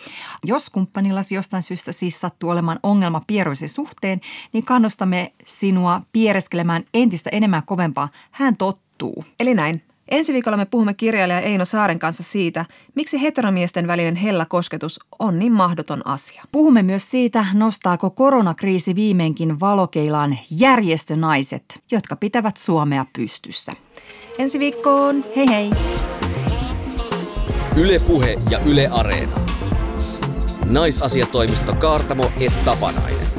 [SPEAKER 3] Jos kumppanillasi jostain syystä siis sattuu olemaan ongelma pieroisen suhteen, niin kannustamme sinua piereskelemään entistä enemmän kovempaa. Hän tottuu.
[SPEAKER 4] Eli näin. Ensi viikolla me puhumme kirjailija Eino Saaren kanssa siitä, miksi heteromiesten välinen hella kosketus on niin mahdoton asia.
[SPEAKER 3] Puhumme myös siitä, nostaako koronakriisi viimeinkin valokeilaan järjestönaiset, jotka pitävät Suomea pystyssä.
[SPEAKER 4] Ensi viikkoon.
[SPEAKER 3] Hei hei.
[SPEAKER 2] Yle Puhe ja Yle Areena. Naisasiatoimisto Kaartamo et Tapanainen.